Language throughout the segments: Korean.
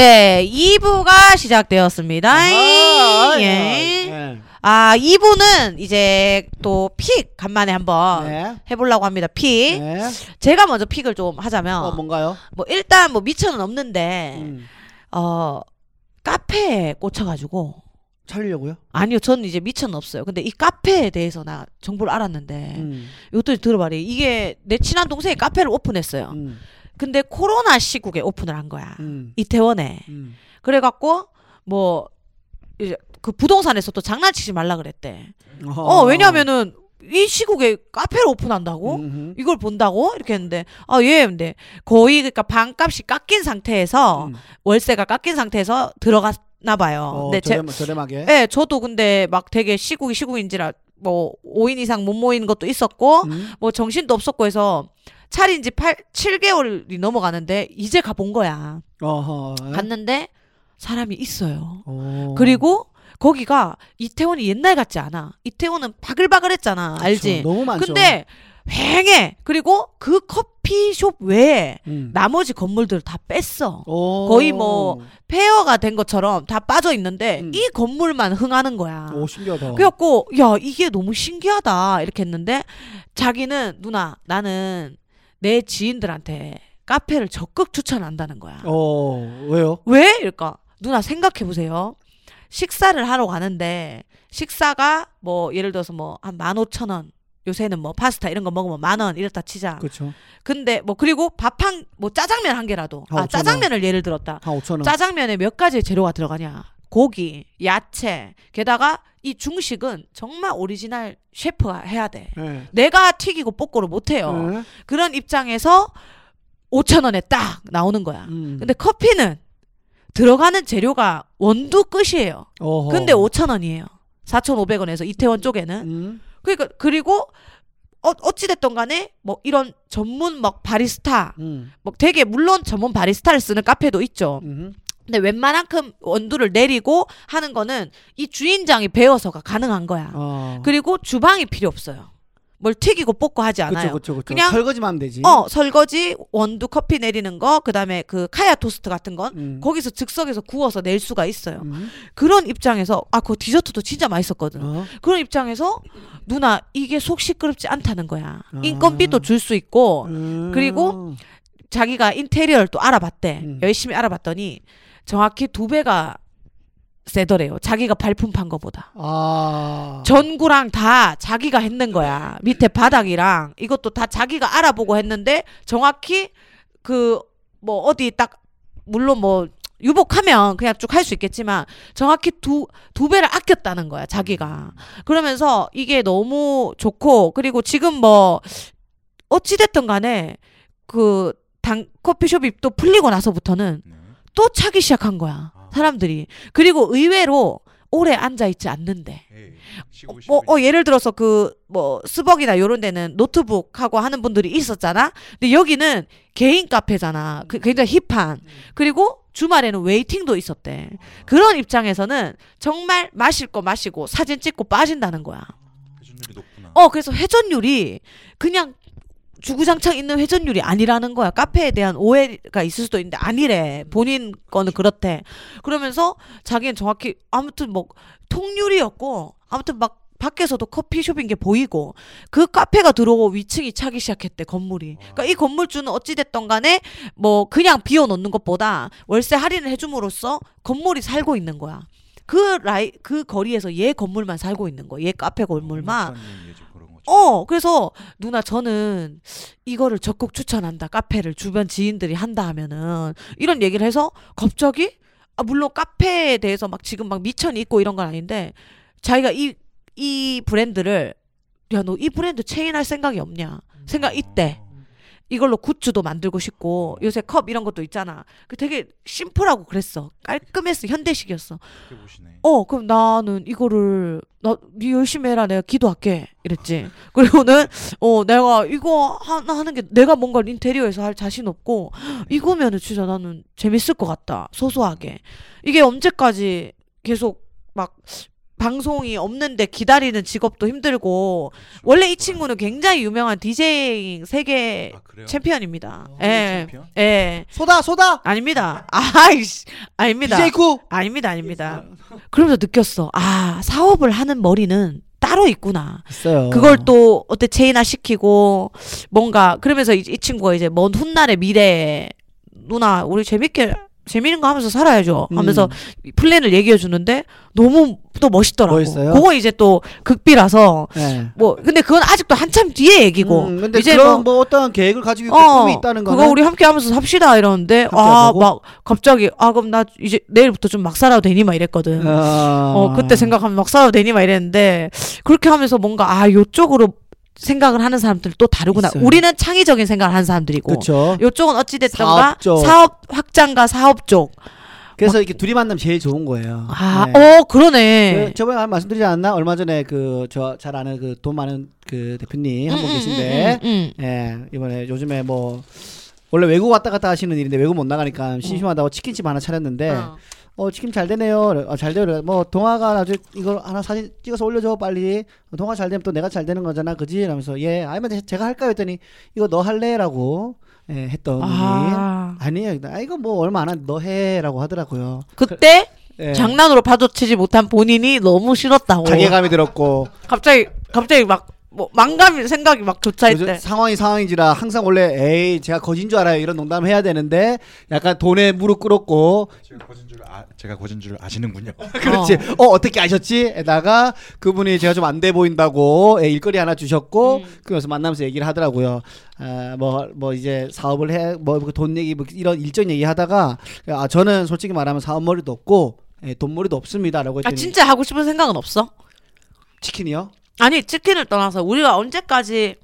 네, 2부가 시작되었습니다. 아, 예. 예. 아, 2부는 이제 또 픽 간만에 한번 네. 해보려고 합니다. 픽. 네. 제가 먼저 픽을 좀 하자면 어 뭔가요? 뭐 일단 뭐 미천은 없는데 음. 어 카페에 꽂혀가지고 차리려고요? 아니요, 저는 이제 미천은 없어요. 근데 이 카페에 대해서 나 정보를 알았는데 음. 이것도 들어봐라. 이게 내 친한 동생이 카페를 오픈했어요. 음. 근데 코로나 시국에 오픈을 한 거야. 음. 이태원에. 음. 그래갖고 뭐 이제 그 부동산에서 또 장난치지 말라 그랬대. 어허. 어 왜냐면은 이 시국에 카페를 오픈한다고 음흠. 이걸 본다고 이렇게 했는데 아예 근데 거의 그러니까 반값이 깎인 상태에서 음. 월세가 깎인 상태에서 들어갔나 봐요. 어, 근데 제, 저렴, 저렴하게. 예, 저도 근데 막 되게 시국이 시국인지라 뭐 5인 이상 못 모이는 것도 있었고 음. 뭐 정신도 없었고 해서 차린 지 8, 7개월이 넘어가는데 이제 가본 거야. 어허. 갔는데 사람이 있어요. 어. 그리고 거기가 이태원이 옛날 같지 않아. 이태원은 바글바글했잖아. 알지? 그렇죠. 너무 많죠. 근데 휑해. 그리고 그 커피숍 외에 음. 나머지 건물들 다 뺐어. 오. 거의 뭐 폐허가 된 것처럼 다 빠져 있는데 음. 이 건물만 흥하는 거야. 오 신기하다. 그래갖고 야 이게 너무 신기하다 이렇게 했는데 자기는 누나 나는 내 지인들한테 카페를 적극 추천한다는 거야. 어 왜요? 왜? 이럴까? 누나 생각해 보세요. 식사를 하러 가는데 식사가 뭐 예를 들어서 뭐 한 만 오천 원 요새는 뭐 파스타 이런 거 먹으면 만 원 이렇다 치자. 그렇죠. 근데 뭐 그리고 밥 한 뭐 짜장면 한 개라도 아, 아. 짜장면을 예를 들었다. 한 5천 원. 짜장면에 몇 가지의 재료가 들어가냐? 고기, 야채, 게다가 이 중식은 정말 오리지널 셰프가 해야 돼. 네. 내가 튀기고 볶고를 못 해요. 네. 그런 입장에서 5천 원에 딱 나오는 거야. 음. 근데 커피는 들어가는 재료가 원두 끝이에요. 어허. 근데 5천 원이에요. 4,500원에서 이태원 쪽에는. 음. 그러니까 그리고 어, 어찌됐든 간에 뭐 이런 전문 막 바리스타 음. 뭐 되게 물론 전문 바리스타를 쓰는 카페도 있죠. 음. 근데 웬만한큼 원두를 내리고 하는 거는 이 주인장이 배워서가 가능한 거야. 어. 그리고 주방이 필요 없어요. 뭘 튀기고 볶고 하지 않아요. 그렇죠, 그렇죠. 그냥- 설거지만 하면 되지. 어 설거지 원두 커피 내리는 거 그다음에 그 카야 토스트 같은 건 음. 거기서 즉석에서 구워서 낼 수가 있어요. 음. 그런 입장에서 아 그 디저트도 진짜 맛있었거든. 어. 그런 입장에서 누나 이게 속 시끄럽지 않다는 거야. 아. 인건비도 줄 수 있고 음. 그리고 자기가 인테리어를 또 알아봤대. 음. 열심히 알아봤더니 정확히 두 배가 세더래요. 자기가 발품 판 거보다. 아. 전구랑 다 자기가 했는 거야. 밑에 바닥이랑 이것도 다 자기가 알아보고 했는데 정확히 그 뭐 어디 딱 물론 뭐 유복하면 그냥 쭉 할 수 있겠지만 정확히 두 두 배를 아꼈다는 거야 자기가 그러면서 이게 너무 좋고 그리고 지금 뭐 어찌 됐든 간에 그 당 커피숍이 또 풀리고 나서부터는 네. 또 차기 시작한 거야 아. 사람들이 그리고 의외로 오래 앉아 있지 않는데 에이, 쉬고 어, 쉬고 어, 예를 들어서 그 뭐 스벅이나 요런 데는 노트북 하고 하는 분들이 있었잖아. 근데 여기는 개인 카페잖아. 그 굉장히 힙한. 그리고 주말에는 웨이팅도 있었대. 그런 입장에서는 정말 마실 거 마시고 사진 찍고 빠진다는 거야. 회전율이 높구나. 어, 그래서 회전율이 그냥 주구장창 있는 회전율이 아니라는 거야. 카페에 대한 오해가 있을 수도 있는데 아니래. 본인 거는 그렇대. 그러면서 자기는 정확히 아무튼 뭐 통유리였고 아무튼 막 밖에서도 커피숍인 게 보이고 그 카페가 들어오고 위층이 차기 시작했대 건물이. 그러니까 이 건물주는 어찌됐던 간에 뭐 그냥 비워놓는 것보다 월세 할인을 해줌으로써 건물이 살고 있는 거야. 그 라이 그 거리에서 얘 건물만 살고 있는 거야. 얘 카페 건물만. 어, 그래서 누나 저는 이거를 적극 추천한다. 카페를 주변 지인들이 한다 하면은 이런 얘기를 해서 갑자기 아 물론 카페에 대해서 막 지금 막 미천이 있고 이런 건 아닌데 자기가 이 이 브랜드를 야 너 이 브랜드 체인할 생각이 없냐? 생각 있대. 이걸로 굿즈도 만들고 싶고 요새 컵 이런 것도 있잖아. 그 되게 심플하고 그랬어. 깔끔했어. 현대식이었어. 어, 그럼 나는 이거를 나 네 열심히 해라. 내가 기도할게. 이랬지. 그리고는 어 내가 이거 하나 하는 게 내가 뭔가 인테리어에서 할 자신 없고 이거면은 진짜 나는 재밌을 것 같다. 소소하게. 이게 언제까지 계속 막 방송이 없는데 기다리는 직업도 힘들고 원래 이 친구는 굉장히 유명한 디제잉 세계 아? 챔피언입니다. 어, 예. 챔피언? 예. 소다 소다. 아닙니다. 아이씨. 아닙니다. DJ KOO. 아닙니다. 아닙니다. 그러면서 느꼈어. 아, 사업을 하는 머리는 따로 있구나. 있어요. 그걸 또 어때 체인화 시키고 뭔가 그러면서 이, 이 친구가 이제 먼 훗날의 미래에 누나 우리 재밌게 재밌는 거 하면서 살아야죠 하면서 음. 플랜을 얘기해 주는데 너무 또 멋있더라고. 멋있어요? 그거 이제 또 극비라서 네. 뭐 근데 그건 아직도 한참 뒤에 얘기고 음, 근데 이제 그런 뭐 뭐, 어떤 계획을 가지고 있고 어, 꿈이 있다는 거는 그거 우리 함께 하면서 삽시다 이러는데 아? 막 갑자기 아 그럼 나 이제 내일부터 좀 막 살아도 되니 막 이랬거든. 어, 어, 그때 생각하면 막 살아도 되니 막 이랬는데 그렇게 하면서 뭔가 아 요쪽으로 생각을 하는 사람들 또 다르구나. 있어요. 우리는 창의적인 생각을 하는 사람들이고 그렇죠. 요쪽은 어찌 됐던가 사업 확장과 사업 쪽. 그래서 이렇게 둘이 만나면 제일 좋은 거예요. 아, 네. 어 그러네. 그 저번에 한 말씀드리지 않았나? 얼마 전에 그 저 잘 아는 그 돈 많은 그 대표님 한분 음, 음, 계신데, 음, 음, 예 이번에 요즘에 뭐 원래 외국 왔다 갔다 하시는 일인데 외국 못 나가니까 심심하다고 치킨집 하나 차렸는데, 음. 어. 어 치킨 잘 되네요. 어, 잘 돼요. 뭐 동화가 나중에 이거 하나 사진 찍어서 올려줘 빨리. 동화 잘 되면 또 내가 잘 되는 거잖아, 그지? 이러면서 예, 아니면 제- 제가 할까요? 했더니 이거 너 할래라고 예, 했더니 아 아니에요. 아 이거 뭐 얼마 안 한 너 해라고 하더라고요. 그때 예. 장난으로 파도치지 못한 본인이 너무 싫었다고. 자괴감이 들었고 갑자기 갑자기 막 뭐 망감 생각이 막 요즘 교차했대. 상황이 상황인지라 항상 원래 에이 제가 거진 줄 알아요 이런 농담 해야 되는데 약간 돈에 무릎 꿇었고 제가 거진 줄 아, 제가 거진 줄 아시는군요. 그렇지 어, 어떻게 아셨지? 에다가 그분이 제가 좀 안 돼 보인다고 예, 일거리 하나 주셨고 음. 그래서 만나면서 얘기를 하더라고요. 아뭐뭐 뭐 이제 사업을 해 뭐 돈 얘기 뭐 이런 일정 얘기 하다가 아 저는 솔직히 말하면 사업 머리도 없고 예, 돈 머리도 없습니다라고 아 했더니 진짜 하고 싶은 생각은 없어? 치킨이요? 아니 치킨을 떠나서 우리가 언제까지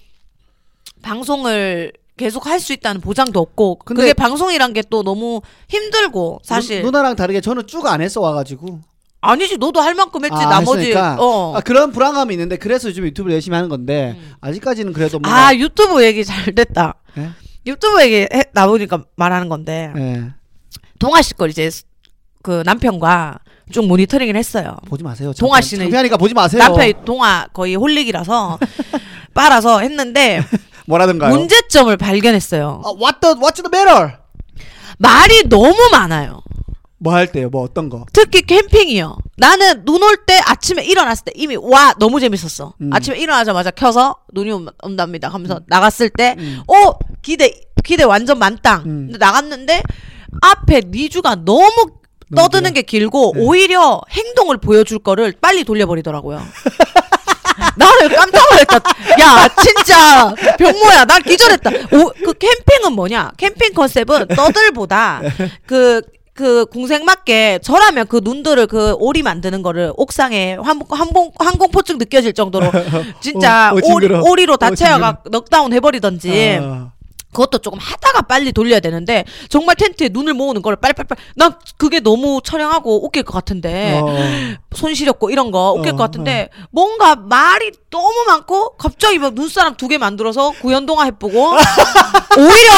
방송을 계속 할 수 있다는 보장도 없고 근데- 그게 방송이란 게 또 너무 힘들고 사실 누, 누나랑 다르게 저는 쭉 안 했어 와가지고 아니지 너도 할 만큼 했지 아, 나머지 했으니까. 어. 아, 그런 불안감이 있는데 그래서 요즘 유튜브를 열심히 하는 건데 음. 아직까지는 그래도 뭔가 아 유튜브 얘기 잘 됐다 예? 유튜브 얘기 해, 나오니까 말하는 건데 예. 동아 씨 걸 이제 그 남편과 쭉 모니터링을 했어요 보지 마세요. 동아 씨는 창피하니까 보지 마세요. 남편이 동아 거의 홀릭이라서 빨아서 했는데 뭐라든가요? 문제점을 발견했어요 아, what the what's the matter? 말이 너무 많아요 뭐 할 때요? 뭐 어떤 거? 특히 캠핑이요. 나는 눈 올 때 아침에 일어났을 때 이미 와 너무 재밌었어. 음. 아침에 일어나자마자 켜서 눈이 온- 온답니다. 하면서 나갔을 때 음. 어 기대 기대 완전 만땅. 음. 나갔는데 앞에 니주가 너무 떠드는 게 길고 네. 오히려 행동을 보여줄 거를 빨리 돌려버리더라고요. 나는 깜짝 놀랐다. 야, 진짜 병모야. 난 기절했다. 오, 그 캠핑은 뭐냐? 캠핑 컨셉은 떠들보다 그. 그 궁색 맞게 저라면 그 눈들을 그 오리 만드는 거를 옥상에 항공 항공 항공포증 느껴질 정도로 진짜 어, 어, 오리. 오리로 다 어, 채워가 넉다운 해버리던지 아, 그것도 조금 하다가 빨리 돌려야 되는데 정말 텐트에 눈을 모으는 걸 빨리빨리 난 그게 너무 촬영하고 웃길 것 같은데 어. 손 시렵고 이런 거 웃길 어, 것 같은데 뭔가 말이 너무 많고 갑자기 막 눈사람 두 개 만들어서 구연동화 해보고 오히려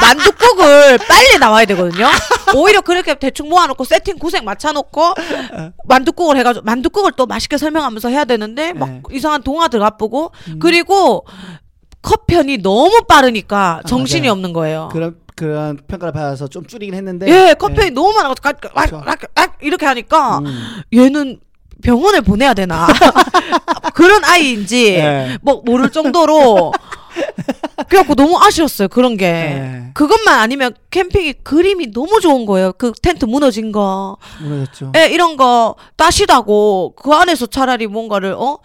만둣국을 빨리 나와야 되거든요. 오히려 그렇게 대충 모아놓고 세팅 구색 맞춰놓고 만둣국을 해가지고 만둣국을 또 맛있게 설명하면서 해야 되는데 막 네. 이상한 동화들 앞보고 그리고 컷편이 너무 빠르니까 정신이 맞아요. 없는 거예요. 그런 그런 평가를 받아서 좀 줄이긴 했는데. 예, 컷편이 너무 많아가지고 그렇죠. 까- 이렇게 하니까 음. 얘는 병원에 보내야 되나 그런 아이인지 예. 뭐 모를 정도로 그래갖고 너무 아쉬웠어요 그런 게 예. 그것만 아니면 캠핑이 그림이 너무 좋은 거예요 그 텐트 무너진 거 무너졌죠. 예, 이런 거 따시다고 그 안에서 차라리 뭔가를 어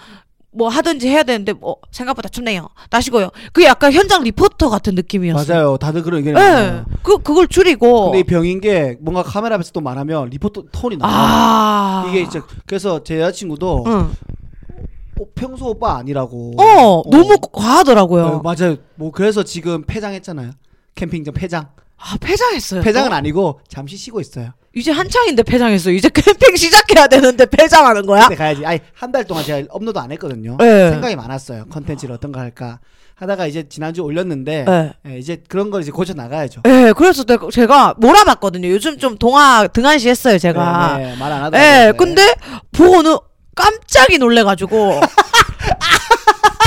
뭐 하든지 해야 되는데 뭐 생각보다 춥네요 따시고요 그게 약간 현장 리포터 같은 느낌이었어요 맞아요. 다들 그런 의견이 예, 많아요. 그 그걸 줄이고 근데 이 병인 게 뭔가 카메라 앞에서 또 말하면 리포터 톤이 나. 아 이게 이제 그래서 제 여자친구도 응. 어, 평소 오빠 아니라고. 어, 너무 과하더라고요. 어, 맞아요. 뭐 그래서 지금 폐장했잖아요. 캠핑장 폐장. 아, 폐장했어요. 폐장은 또? 아니고 잠시 쉬고 있어요. 이제 한창인데 폐장했어. 이제 캠핑 시작해야 되는데 폐장하는 거야? 그때 가야지. 아니 한 달 동안 제가 업로드 안 했거든요. 네. 생각이 많았어요. 컨텐츠를 어떤 거 할까 하다가 이제 지난주 올렸는데 네. 예, 이제 그런 걸 이제 고쳐 나가야죠. 예, 그래서 내가, 제가 몰아봤거든요. 요즘 좀 동화 등한시 했어요, 제가. 네, 말안 하더라고요. 예, 네. 근데 보고는 깜짝이 놀래가지고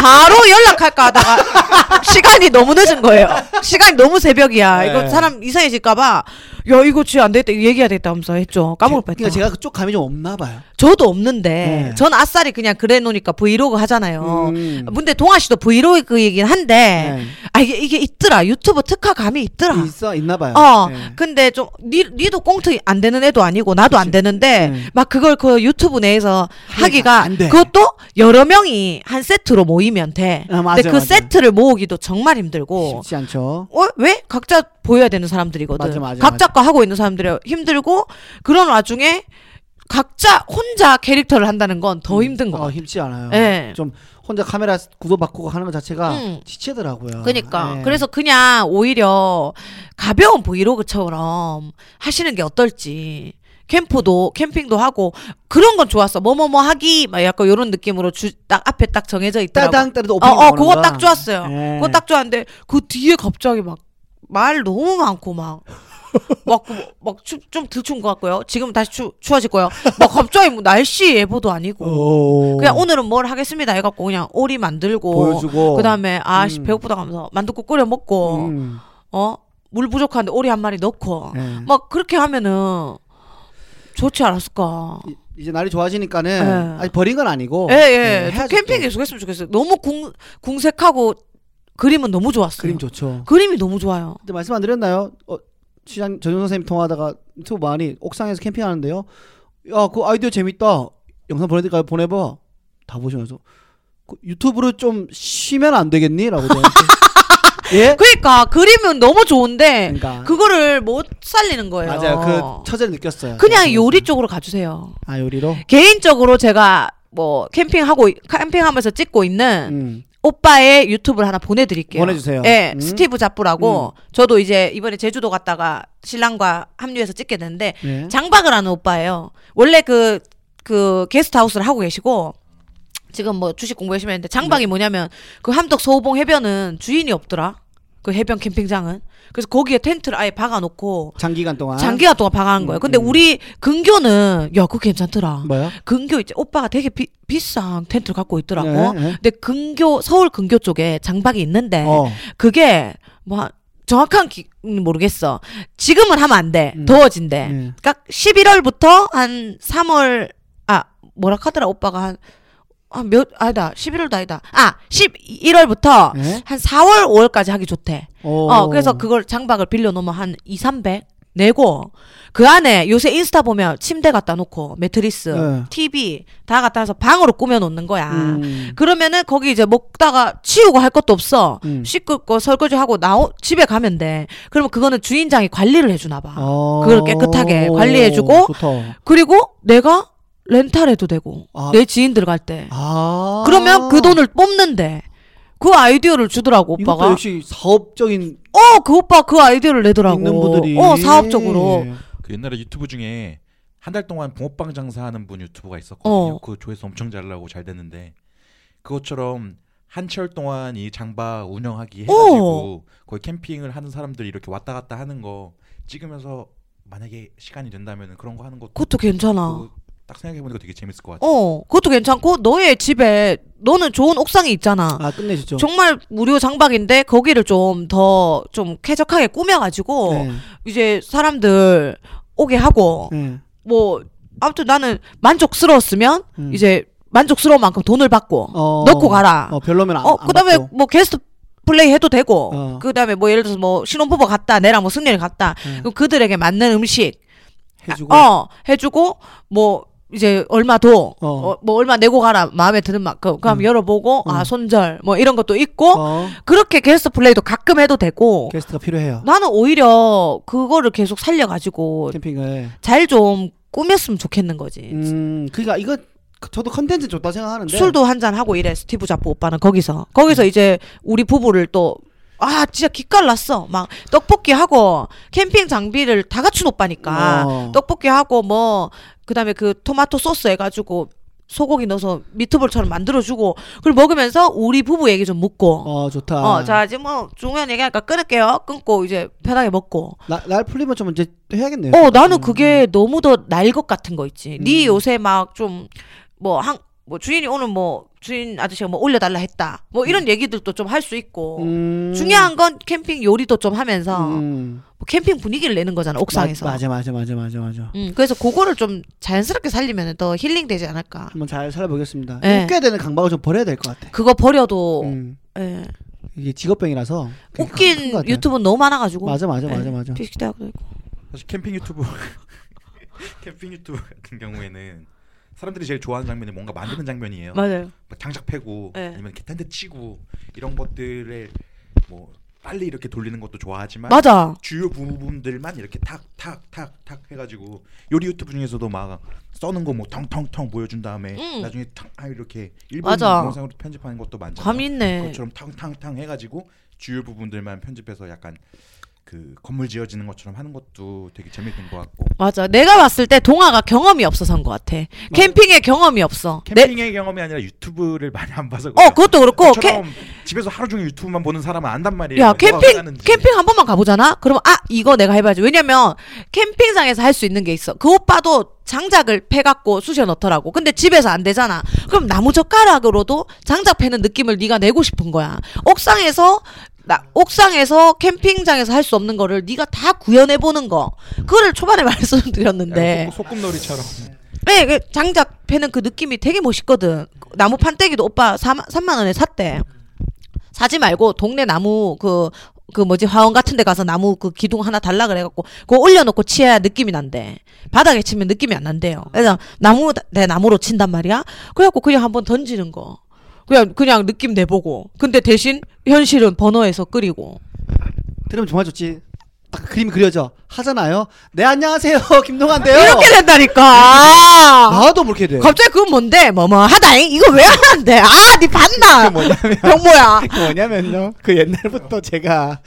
바로 연락할까 하다가 시간이 너무 늦은 거예요. 시간이 너무 새벽이야. 이거 네. 사람 이상해질까봐 야 이거 진짜 안 되겠다. 이거 얘기해야 되겠다 하면서 했죠. 까먹을 뻔했다. 그러니까 제가 그쪽 감이 좀 없나 봐요. 저도 없는데 네. 전 아싸리 그냥 그래 놓으니까 브이로그 하잖아요. 음. 근데 동아 씨도 브이로그이긴 한데 네. 아 이게 이게 있더라. 유튜브 특화 감이 있더라. 있어 있나 봐요. 어, 네. 근데 좀, 니, 니도 꽁트 안 되는 애도 아니고, 나도 안 되는데, 네. 막 그걸 그 유튜브 내에서 하기가. 그것도 여러 명이 한 세트로 모이면 돼. 아, 맞아요, 근데 그 맞아요. 세트를 모으기도 정말 힘들고, 쉽지 않죠. 어, 왜? 각자 보여야 되는 사람들이거든. 맞아, 맞아, 각자 거 하고 있는 사람들이 힘들고, 그런 와중에, 각자 혼자 캐릭터를 한다는 건 더 힘든 거 어, 같아. 힘지 않아요. 예. 좀 혼자 카메라 구도 바꾸고 하는 것 자체가 음. 지치더라고요. 그니까. 예. 그래서 그냥 오히려 가벼운 브이로그처럼 하시는 게 어떨지. 캠프도, 캠핑도 하고, 그런 건 좋았어. 뭐뭐뭐 하기, 막 약간 요런 느낌으로 주, 딱 앞에 딱 정해져 있더라고. 따당 따르도 어, 오프닝 어, 나오는 그거 거. 딱 좋았어요. 예. 그거 딱 좋았는데, 그 뒤에 갑자기 막, 말 너무 많고 막, 막, 그 막, 추, 좀 들추운 것 같고요. 지금 다시 추, 추워질 거예요. 막 갑자기 뭐 날씨 예보도 아니고. 오. 그냥 오늘은 뭘 하겠습니다 해갖고 그냥 오리 만들고. 보여주고. 그 다음에, 아씨, 음. 배고프다 하면서 만둣국 끓여 먹고, 음. 어? 물 부족한데 오리 한 마리 넣고. 예. 막 그렇게 하면은, 좋지 않았을까. 이- 이제 날이 좋아지니까는 예. 아직 버린 건 아니고 예, 예. 해야죠 캠핑 또. 계속 했으면 좋겠어요. 너무 궁, 궁색하고 그림은 너무 좋았어요. 그림 좋죠. 그림이 너무 좋아요. 근데 말씀 안 드렸나요? 어, 시장 전용 선생님 통화하다가 유튜브 많이 옥상에서 캠핑하는데요. 야, 그 아이디어 재밌다. 영상 보내드릴까요? 보내봐. 다 보시면서 그 유튜브로 좀 쉬면 안 되겠니?라고 저한테. 예? 그러니까 그림은 너무 좋은데 그러니까 그거를 못 살리는 거예요. 맞아요. 그 처제를 느꼈어요. 그냥 요리. 쪽으로 가주세요. 아 요리로. 개인적으로 제가 뭐 캠핑하고 캠핑하면서 찍고 있는 음. 오빠의 유튜브를 하나 보내드릴게요. 보내주세요. 예, 음. 스티브 잡부라고 저도 이제 이번에 제주도 갔다가 신랑과 합류해서 찍게 됐는데 네. 장박을 하는 오빠예요. 원래 그, 그 게스트하우스를 하고 계시고, 지금 뭐 주식 공부 열심히 했는데, 장박이 네. 뭐냐면, 그 함덕 서호봉 해변은 주인이 없더라. 그 해변 캠핑장은. 그래서 거기에 텐트를 아예 박아놓고, 장기간 동안. 장기간 동안 박아놓은 거예요. 근데 음, 음. 우리 근교는, 야, 그거 괜찮더라. 뭐야? 근교 이제 오빠가 되게 비, 비싼 텐트를 갖고 있더라고. 네, 네. 근데 근교, 서울 근교 쪽에 장박이 있는데, 어. 그게 뭐, 한- 정확한 기, 음, 모르겠어. 지금은 하면 안 돼. 음. 더워진대. 네. 그러니까 11월부터 한 3월 아 뭐라 하더라 오빠가 한 아, 몇, 아니다. 11월도 아니다. 아, 11월부터 네. 한 4월, 5월까지 하기 좋대. 어. 어, 그래서 그걸 장박을 빌려놓으면 한 2, 300 내고, 그 안에 요새 인스타 보면 침대 갖다 놓고, 매트리스, 네. TV 다 갖다 놔서 방으로 꾸며놓는 거야. 음. 그러면은 거기 이제 먹다가 치우고 할 것도 없어. 음. 씻고 거 설거지하고 나오, 집에 가면 돼. 그러면 그거는 주인장이 관리를 해주나 봐. 어. 그걸 깨끗하게 관리해주고 좋다. 그리고 내가 렌탈해도 되고 아. 내 지인들 갈 때. 아. 그러면 그 돈을 뽑는데 그 아이디어를 주더라고 이것도 오빠가. 역시 사업적인 어, 그 오빠 그 아이디어를 내더라고. 있는 분들이 어, 사업적으로. 그 옛날에 유튜브 중에 한 달 동안 붕어빵 장사하는 분 유튜버가 있었거든요. 어. 그 조회수 엄청 잘 나고 잘 됐는데 그것처럼 한철 동안 이 장박 운영하기 해가지고 거기 캠핑을 하는 사람들이 이렇게 왔다 갔다 하는 거 찍으면서 만약에 시간이 된다면 그런 거 하는 것도 그것도 괜찮아. 그거 딱 생각해보니까 되게 재밌을 것 같아요. 어, 그것도 괜찮고 너의 집에 너는 좋은 옥상이 있잖아. 아 끝내주죠. 정말 무료 장박인데 거기를 좀더좀 쾌적하게 꾸며가지고 네. 이제 사람들 오게 하고 네. 뭐 아무튼 나는 만족스러웠으면 음. 이제 만족스러운 만큼 돈을 받고 어. 넣고 가라. 어 별로면 안, 어, 안 그다음에 받고. 뭐 게스트 플레이 해도 되고 어. 그다음에 뭐 예를 들어서 뭐 신혼부부 갔다 내랑 뭐 승렬이 갔다 네. 그럼 그들에게 맞는 음식 해주고. 어 해주고 뭐 이제 얼마 도 어. 어, 뭐 얼마 내고 가라 마음에 드는 만큼 그럼 음. 열어보고 음. 아 손절 뭐 이런 것도 있고 어. 그렇게 게스트 플레이도 가끔 해도 되고 게스트가 필요해요. 나는 오히려 그거를 계속 살려가지고 캠핑을. 잘 좀 꾸몄으면 좋겠는 거지. 음, 그러니까 이거 저도 컨텐츠 좋다 생각하는데. 술도 한 잔 하고 이래 스티브 잡고 오빠는 거기서 거기서 이제 우리 부부를 또 아 진짜 기깔났어 막 떡볶이 하고 캠핑 장비를 다 갖춘 오빠니까 어. 떡볶이 하고 뭐 그다음에 그 토마토 소스 해가지고 소고기 넣어서 미트볼처럼 만들어주고 그걸 먹으면서 우리 부부 얘기 좀 묻고 어 좋다. 어자 이제 뭐 중요한 얘기하니까 끊을게요 끊고 이제 편하게 먹고 나, 날 풀리면 좀 이제 해야겠네요. 어 나는 음. 그게 너무 더 날 것 같은 거 있지 네 음. 요새 막 좀 뭐 한 뭐 주인이 오늘 뭐 주인 아저씨가 뭐 올려달라 했다 뭐 이런 얘기들도 좀 할 수 있고 음. 중요한 건 캠핑 요리도 좀 하면서 음. 뭐 캠핑 분위기를 내는 거잖아 옥상에서. 마- 맞아 맞아 맞아 맞아 맞아. 음, 그래서 그거를 좀 자연스럽게 살리면 더 힐링 되지 않을까. 한번 잘 살아보겠습니다. 네. 웃겨야 되는 강박을 좀 버려야 될 것 같아. 그거 버려도 음. 예. 이게 직업병이라서 웃긴. 유튜브 너무 많아가지고. 맞아 맞아 맞아 네. 맞아. 뒤식대학도 있고. 사실 캠핑 유튜브 캠핑 유튜브 같은 경우에는 사람들이 제일 좋아하는 장면이 뭔가 만드는 장면이에요. 맞아요. 막 장작 패고 네. 아니면 텐트 치고 이런 것들을 뭐 빨리 이렇게 돌리는 것도 좋아하지만 맞아. 주요 부분들만 이렇게 탁탁탁탁 해가지고 요리 유튜브 중에서도 막 써는 거 뭐 텅텅텅 보여준 다음에 응. 나중에 탕 아, 이렇게 일본 맞아. 영상으로 편집하는 것도 많잖아요. 감이 있네. 그것처럼 탕탕탕 해가지고 주요 부분들만 편집해서 약간 그 건물 지어지는 것처럼 하는 것도 되게 재밌는 것 같고 맞아. 내가 봤을 때 동아가 경험이 없어서인 것 같아. 캠핑에 경험이 없어. 내- 캠핑의 경험이 아니라 유튜브를 많이 안 봐서 어. 그것도 그렇고 캠, 집에서 하루 종일 유튜브만 보는 사람은 안단 말이에요. 야 뭐가 캠핑. 캠핑 한 번만 가보잖아. 그러면 아 이거 내가 해봐야지. 왜냐면 캠핑장에서 할 수 있는 게 있어. 그 오빠도 장작을 패갖고 쑤셔 넣더라고. 근데 집에서 안 되잖아. 그럼 나무 젓가락으로도 장작 패는 느낌을 네가 내고 싶은 거야. 옥상에서 나 옥상에서 캠핑장에서 할 수 없는 거를 네가 다 구현해 보는 거. 그거를 초반에 말씀드렸는데. 소꿉, 소꿉놀이처럼 네, 그 장작 패는 그 느낌이 되게 멋있거든. 나무 판때기도 오빠 3만, 3만 원에 샀대. 사지 말고 동네 나무 그, 그 뭐지 화원 같은 데 가서 나무 그 기둥 하나 달라 그래 갖고 그거 올려 놓고 치야 느낌이 난대. 바닥에 치면 느낌이 안 난대요. 그래서 나무 내 나무로 친단 말이야. 그래 갖고 그냥 한번 던지는 거. 그냥 그냥 느낌 내보고. 근데 대신 현실은 번호에서 끓이고. 들으면 정말 좋지. 딱 그림이 그려져 하잖아요. 네 안녕하세요 김동환인데요. 이렇게 된다니까. 나도 그렇게 돼. 갑자기 그건 뭔데? 뭐뭐 하다잉? 이거 왜 하는데? 아, 니 봤나? 뭐냐면 병모야. 그 뭐냐면요. 그 옛날부터 제가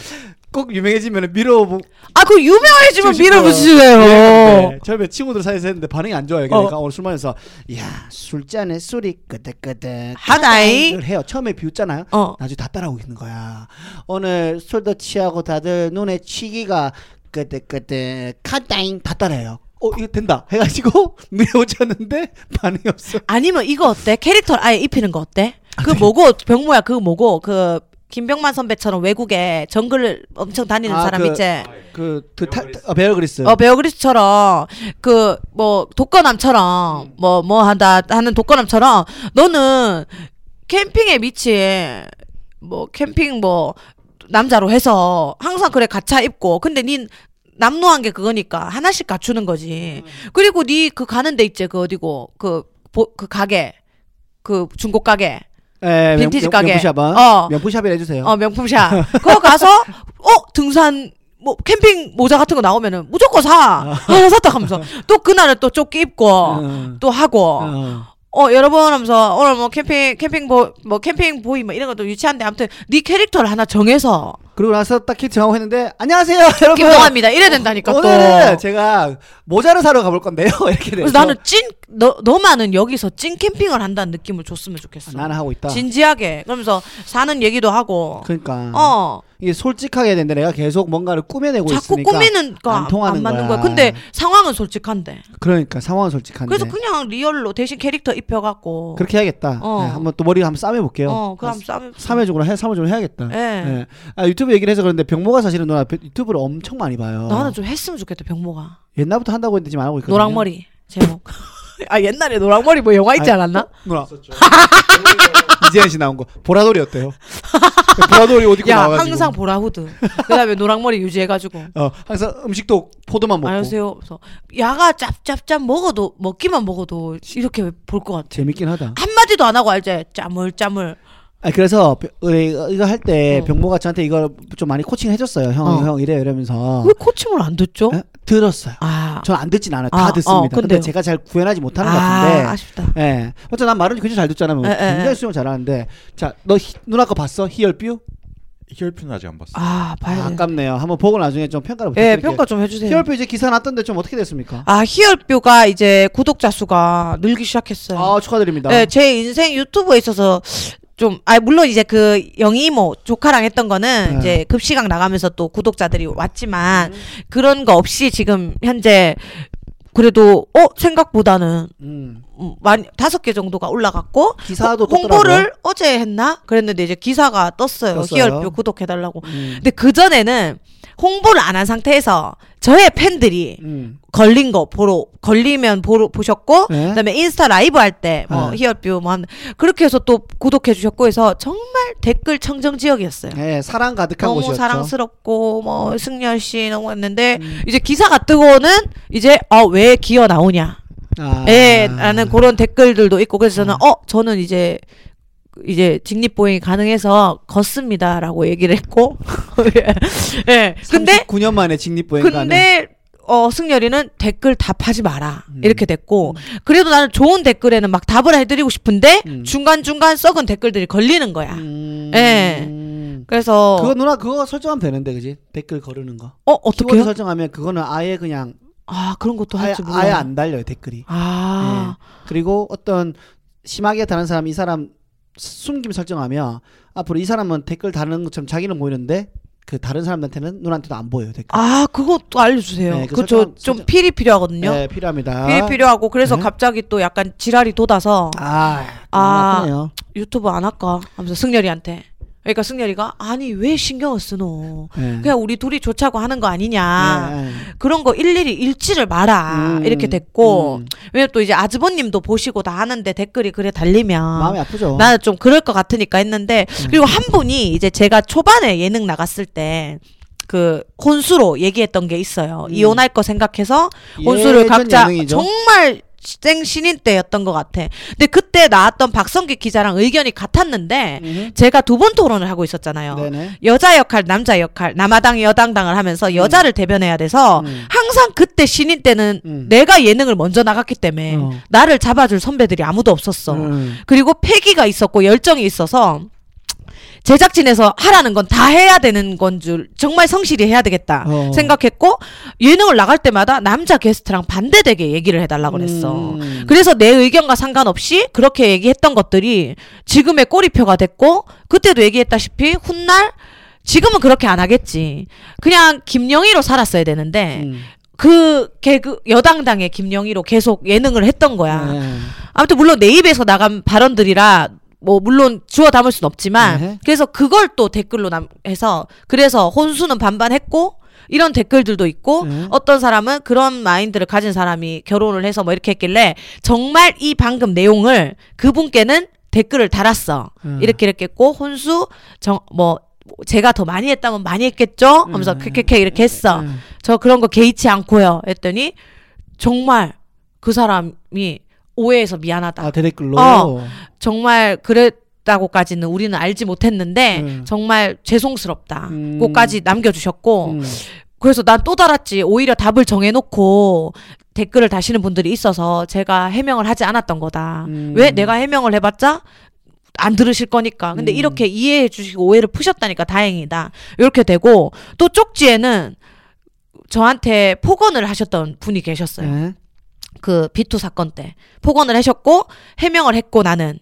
꼭 유명해지면 밀어보 아, 그 유명해지면 밀어붙이세요. 네, 처음에 친구들 사이에서 했는데 반응이 안 좋아요. 그러니까 어. 오늘 술 마셔서 야 술잔에 술이 끄덕끄덕 하다잉. 을 해요. 처음에 비웃잖아요. 어. 나중에 다 따라오고 있는 거야. 오늘 술도 취하고 다들 눈에 취기가 끄덕끄덕 하다잉 다 따라해요. 어 이거 된다 해가지고 밀어붙였는데 반응이 없어. 아니면 이거 어때? 캐릭터를 아예 입히는 거 어때? 아, 그 뭐고 병모야 그거 뭐고 그 김병만 선배처럼 외국에 정글을 엄청 다니는 아, 사람 그- 있지? 그, 그 타, 어, 베어 그리스. 어 베어 그리스처럼 그 뭐 독거남처럼 뭐뭐 한다 하는 독거남처럼 너는 캠핑에 미친 뭐 캠핑 뭐 남자로 해서 항상 그래 가차 입고 근데 닌 남루한 게 그거니까 하나씩 갖추는 거지. 그리고 니 그 가는 데 있지 그 어디고 그그 가게 그 중고 가게 예, 빈티지 명, 가게. 명품샵 어. 명품샵이 해주세요. 어 명품샵 그거 가서 어 등산 뭐 캠핑 모자 같은 거 나오면은 무조건 사 하나 샀다 하면서 또 그날은 또 조끼 입고 어. 또 하고 어. 어 여러분 하면서 오늘 뭐 캠핑 캠핑 보뭐 캠핑 보이 뭐 이런 것도 유치한데 아무튼 네 캐릭터를 하나 정해서 그리고 나서 딱 캐팅하고 했는데 안녕하세요 여러분. 김동합니다 이래야 된다니까 또 오늘은 제가 모자를 사러 가볼 건데요. 이렇게 돼서 그래서 나는 찐 너 너만은 여기서 찐 캠핑을 한다는 느낌을 줬으면 좋겠어 나는 하고 있다. 진지하게 그러면서 사는 얘기도 하고 그러니까 어 이게 솔직하게 해야 되는데 내가 계속 뭔가를 꾸며내고 자꾸 있으니까 꾸미는 거안 통하는 맞는 거야. 거야. 근데 상황은 솔직한데. 그러니까 상황은 솔직한데 그래서 그냥 리얼로 대신 캐릭터 입혀갖고. 그렇게 해야겠다. 어. 네, 한번 또 머리 한번 싸매볼게요. 어, 그럼 싸움. 3회적으로 해 3회적으로 해야겠다. 예. 네. 아, 유튜브 얘기를 해서 그런데 병모가 사실은 누나 유튜브를 엄청 많이 봐요. 나는 좀 했으면 좋겠다 병모가. 옛날부터 한다고 했는데 지금 안 하고 있거든요. 노랑머리 제목. 아 옛날에 노랑머리 뭐 영화 있지 아니, 않았나? 누나 이재은 씨 나온 거 보라돌이 어때요? 보라돌이 옷 입고 야 나와가지고 항상 보라 후드. 그다음에 노랑머리 유지해가지고. 어 항상 음식도 포도만 먹고 안녕하세요. 그래서 야가 짭짭짭 먹어도 먹기만 먹어도 이렇게 볼 것 같아. 재밌긴 하다. 한 마디도 안 하고 알지? 짜물짜물. 아 그래서 벼- 어, 이거 할때 어. 병모가 저한테 이걸 좀 많이 코칭 해줬어요. 형, 어. 형 이래 이러면서 왜 코칭을 안 듣죠? 에? 들었어요. 아. 전 안 듣진 않아요. 다 아, 듣습니다. 어, 근데? 제가 잘 구현하지 못하는 것 아, 같은데. 아쉽다. 예. 어쨌든 난 말은 굉장히 잘 듣잖아요. 에, 에, 굉장히 에. 수영 잘하는데. 자, 너 히- 누나 거 봤어? 히얼뷰? 히얼표는 아직 안 봤어. 아, 봐야 돼. 아, 아깝네요. 한번 보고 나중에 좀 평가를 예, 부탁드릴게요. 평가 좀 해주세요. 히얼뷰 이제 기사 났던데 좀 어떻게 됐습니까? 아, 히얼뷰가 이제 구독자 수가 늘기 시작했어요. 아, 축하드립니다. 네, 제 인생 유튜브에 있어서 좀, 아, 물론 이제 그 영희 이모 조카랑 했던 거는 네. 이제 급시각 나가면서 또 구독자들이 왔지만 그런 거 없이 지금 현재 그래도, 어, 생각보다는 음. 음, 많이 다섯 개 정도가 올라갔고 기사도 홍- 홍보를 어제 했나 그랬는데 이제 기사가 떴어요. 떴어요. 히얼뷰 구독해달라고. 음. 근데 그 전에는 홍보를 안 한 상태에서 저의 팬들이 음. 걸린 거 보러 걸리면 보러 보셨고 네. 그다음에 인스타 라이브 할 때뭐 네. 히얼뷰 뭐 한- 그렇게 해서 또 구독해 주셨고 해서 정말 댓글 청정 지역이었어요. 네, 사랑 가득한 너무 곳이었죠. 사랑스럽고 뭐 승열 씨 너무 했는데 음. 이제 기사가 뜨고는 이제 어왜 기어 나오냐 아. 예 라는 그런 댓글들도 있고 그래서 저는 어 저는 이제 이제 직립보행이 가능해서 걷습니다라고 얘기를 했고 예 근데 9년 만에 직립보행. 근데 어 승열이는 댓글 답하지 마라 음. 이렇게 됐고 그래도 나는 좋은 댓글에는 막 답을 해드리고 싶은데 음. 중간 중간 썩은 댓글들이 걸리는 거야. 음. 예. 그래서 그거 누나 그거 설정하면 되는데 그지? 댓글 거르는 거. 어 어떻게요? 설정하면 그거는 아예 그냥 아 그런 것도 아예, 할지 몰라. 아예 안 달려요 댓글이. 아 그리고 어떤 심하게 다른 사람 이 사람 숨김 설정하면 앞으로 이 사람은 댓글 다는 것처럼 자기는 보이는데 그 다른 사람한테는 누나한테도 안 보여요 댓글. 아 그것도 알려주세요. 네, 그 그거 좀 설정- 필이 필요하거든요. 네 필요합니다. 필이 필요하고 그래서 네. 갑자기 또 약간 지랄이 돋아서 아, 아. 유튜브 안 할까 하면서 승열이한테. 그러니까 승열이가 아니 왜 신경을 쓰노? 네. 그냥 우리 둘이 좋자고 하는 거 아니냐. 네, 네. 그런 거 일일이 읽지를 마라. 음, 이렇게 됐고. 음. 왜냐면 또 이제 아즈버님도 보시고 다 하는데 댓글이 그래 달리면. 마음이 아프죠. 나는 좀 그럴 것 같으니까 했는데 음. 그리고 한 분이 이제 제가 초반에 예능 나갔을 때 그 혼수로 얘기했던 게 있어요. 음. 이혼할 거 생각해서 혼수를 각자 예능이죠. 정말 생 신인 때였던 것 같아. 근데 그때 나왔던 박성기 기자랑 의견이 같았는데 음흠. 제가 두 번 토론을 하고 있었잖아요. 네네. 여자 역할, 남자 역할, 남아당, 여당당을 하면서 여자를 대변해야 돼서 음. 항상 그때 신인 때는 음. 내가 예능을 먼저 나갔기 때문에 어. 나를 잡아줄 선배들이 아무도 없었어. 음. 그리고 패기가 있었고 열정이 있어서 제작진에서 하라는 건 다 해야 되는 건 줄 정말 성실히 해야 되겠다 어. 생각했고 예능을 나갈 때마다 남자 게스트랑 반대되게 얘기를 해달라고 그랬어. 음. 그래서 내 의견과 상관없이 그렇게 얘기했던 것들이 지금의 꼬리표가 됐고 그때도 얘기했다시피 훗날 지금은 그렇게 안 하겠지. 그냥 김영희로 살았어야 되는데 음. 그 개그 여당당의 김영희로 계속 예능을 했던 거야. 네. 아무튼 물론 내 입에서 나간 발언들이라 뭐 물론 주워 담을 순 없지만 네. 그래서 그걸 또 댓글로 남 해서 그래서 혼수는 반반했고 이런 댓글들도 있고 네. 어떤 사람은 그런 마인드를 가진 사람이 결혼을 해서 뭐 이렇게 했길래 정말 이 방금 내용을 그분께는 댓글을 달았어 음. 이렇게 이렇게 했고 혼수 정 뭐 제가 더 많이 했다면 많이 했겠죠 하면서 음. 캐캐캐 이렇게 했어 음. 저 그런 거 개의치 않고요 했더니 정말 그 사람이 오해해서 미안하다. 아 대댓글로. 어. 정말 그랬다고까지는 우리는 알지 못했는데 음. 정말 죄송스럽다. 음. 고까지 남겨주셨고 음. 그래서 난 또 달았지. 오히려 답을 정해놓고 댓글을 다시는 분들이 있어서 제가 해명을 하지 않았던 거다. 음. 왜 내가 해명을 해봤자 안 들으실 거니까. 근데 음. 이렇게 이해해 주시고 오해를 푸셨다니까 다행이다. 이렇게 되고 또 쪽지에는 저한테 폭언을 하셨던 분이 계셨어요. 네. 그 비투 사건 때 폭언을 하셨고 해명을 했고 나는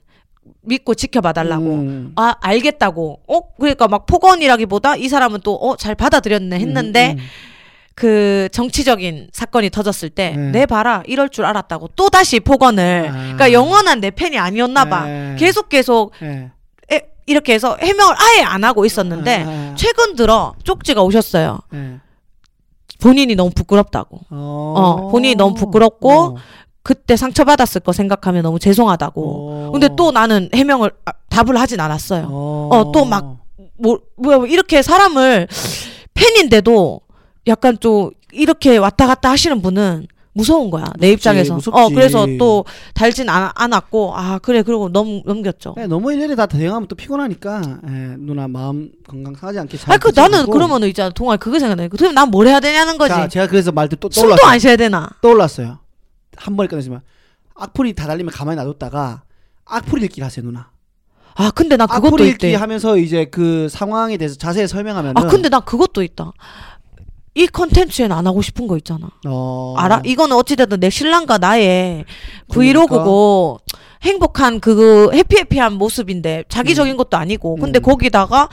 믿고 지켜봐 달라고 음. 아 알겠다고 어 그러니까 막 폭언이라기보다 이 사람은 또 어 잘 받아들였네 했는데 음, 음. 그 정치적인 사건이 터졌을 때 네. 내 봐라 이럴 줄 알았다고 또 다시 폭언을 아. 그러니까 영원한 내 팬이 아니었나 봐 네. 계속 계속 네. 에, 이렇게 해서 해명을 아예 안 하고 있었는데 아, 최근 들어 쪽지가 오셨어요 네. 본인이 너무 부끄럽다고 어. 어, 본인이 너무 부끄럽고 어. 그때 상처받았을 거 생각하면 너무 죄송하다고 어. 근데 또 나는 해명을 아, 답을 하진 않았어요. 어, 어, 또 막- 뭐, 뭐 이렇게 사람을 팬인데도 약간 좀 이렇게 왔다 갔다 하시는 분은 무서운 거야 내 입장에서. 무섭지. 어 그래서 또 달진 않, 않았고 아 그래 그리고 넘 넘겼죠. 네, 너무 일일이 다 대응하면 또 피곤하니까 예, 누나 마음 건강 상하지 않게 잘. 아니 그 나는. 그러면은 있잖아 동아 그거 생각나요. 그럼 난 뭘 해야 되냐는 거지. 자, 제가 그래서 말도 또 숨도 떠올랐어요. 안 쉬어야 되나? 떠올랐어요. 한 번에 끝내지만 악플이 다 달리면 가만히 놔뒀다가 악플 읽기 하세요 누나. 아 근데 나 그것도 악플 읽기 있대. 하면서 이제 그 상황에 대해서 자세히 설명하면은. 아 근데 나 그것도 있다. 이 컨텐츠엔 안 하고 싶은 거 있잖아. 어... 알아? 이거는 어찌됐든 내 신랑과 나의 그러니까. 브이로그고 행복한 그 해피해피한 모습인데 자기적인 것도 아니고 근데 음. 거기다가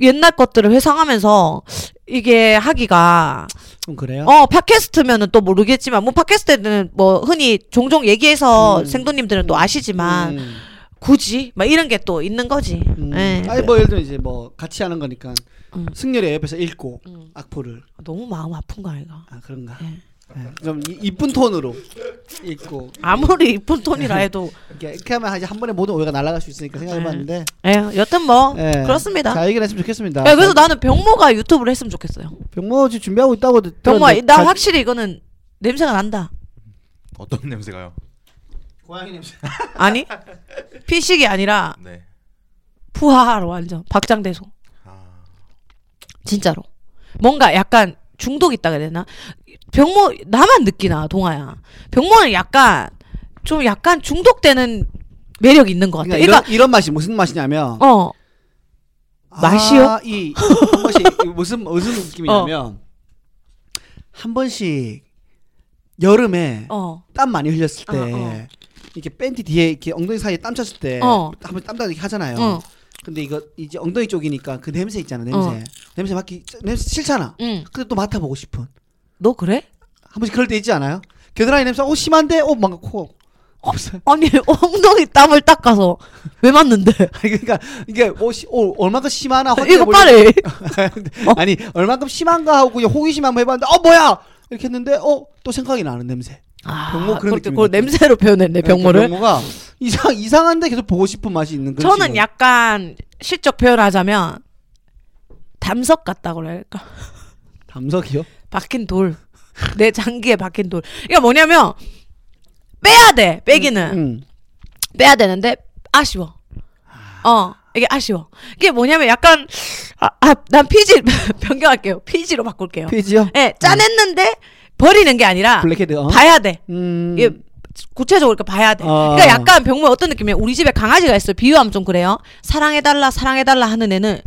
옛날 것들을 회상하면서 이게 하기가 좀 그래요. 어 팟캐스트면은 또 모르겠지만 뭐 팟캐스트는 뭐 흔히 종종 얘기해서 음. 생도님들은 또 아시지만 음, 굳이 막 이런 게 또 있는 거지. 음. 예. 아니 뭐 예를 들어 이제 뭐 같이 하는 거니까 음. 승열이 옆에서 읽고 음. 악보를 너무 마음 아픈 거 아이가. 아 그런가. 예. 예, 좀 이- 이쁜 톤으로 읽고 아무리 이쁜 톤이라 해도 이렇게, 이렇게 하면 이제 한 번에 모든 오해가 날아갈 수 있으니까 생각해봤는데 예, 여튼 뭐 예. 그렇습니다. 잘 해결했으면 좋겠습니다. 예, 그래서 나는 병모가 유튜브를 했으면 좋겠어요. 병모 지금 준비하고 있다고 들었는데 나 잘- 확실히 이거는 냄새가 난다. 어떤 냄새가요? 고양이 냄새. 아니 피식이 아니라 네. 푸하하로 완전 박장대소. 아, 진짜로. 뭔가 약간 중독 있다 그래야 되나? 병모 나만 느끼나 동아야. 병모는 약간 좀 약간 중독되는 매력이 있는 것 같아. 그러니까 그러니까, 이런, 이런 맛이 무슨 맛이냐면 어 맛이요? 아, 이한 번씩 이 무슨 무슨 느낌이냐면 어. 한 번씩 여름에 어. 땀 많이 흘렸을 때 어, 어. 이렇게 팬티 뒤에 이렇게 엉덩이 사이에 땀 찼을 때 어. 한번 땀 나게 하잖아요. 어. 근데 이거 이제 엉덩이 쪽이니까 그 냄새 있잖아 냄새 어. 냄새 맡기 냄새 싫잖아. 응. 근데 또 맡아보고 싶은 너 그래? 한 번씩 그럴 때 있지 않아요? 겨드랑이 냄새 어 심한데 어 뭔가 코 없어요. 아니 엉덩이 땀을 닦아서 왜 맞는데? 아니 그러니까 이게 어, 시, 어 얼마큼 심하나 이거 빨리. 어? 아니 얼마큼 심한가 하고 그냥 호기심 한번 해봤는데 어 뭐야 이렇게 했는데 어 또 생각이 나는 냄새. 아, 병모 그런 느낌인 그걸. 냄새로 표현했네 병모를. 병모가 이상 이상한데 계속 보고 싶은 맛이 있는 그런 저는 식으로. 약간 실적 표현하자면 담석 같다고 그럴까? 담석이요? 박힌 돌. 내 장기에 박힌 돌. 이게 뭐냐면 빼야 돼. 빼기는 응. 빼야 되는데 아쉬워. 어. 이게 아쉬워. 이게 뭐냐면 약간 아, 아, 난 피지 변경할게요. 피지로 바꿀게요. 페이지요? 예, 짜냈는데 버리는 게 아니라 블랙헤드. 어? 봐야 돼. 음. 이게 구체적으로 이렇게 봐야 돼. 어. 그러니까 약간 병모 어떤 느낌이야? 우리 집에 강아지가 있어요. 비유하면 좀 그래요. 사랑해달라, 사랑해달라 하는 애는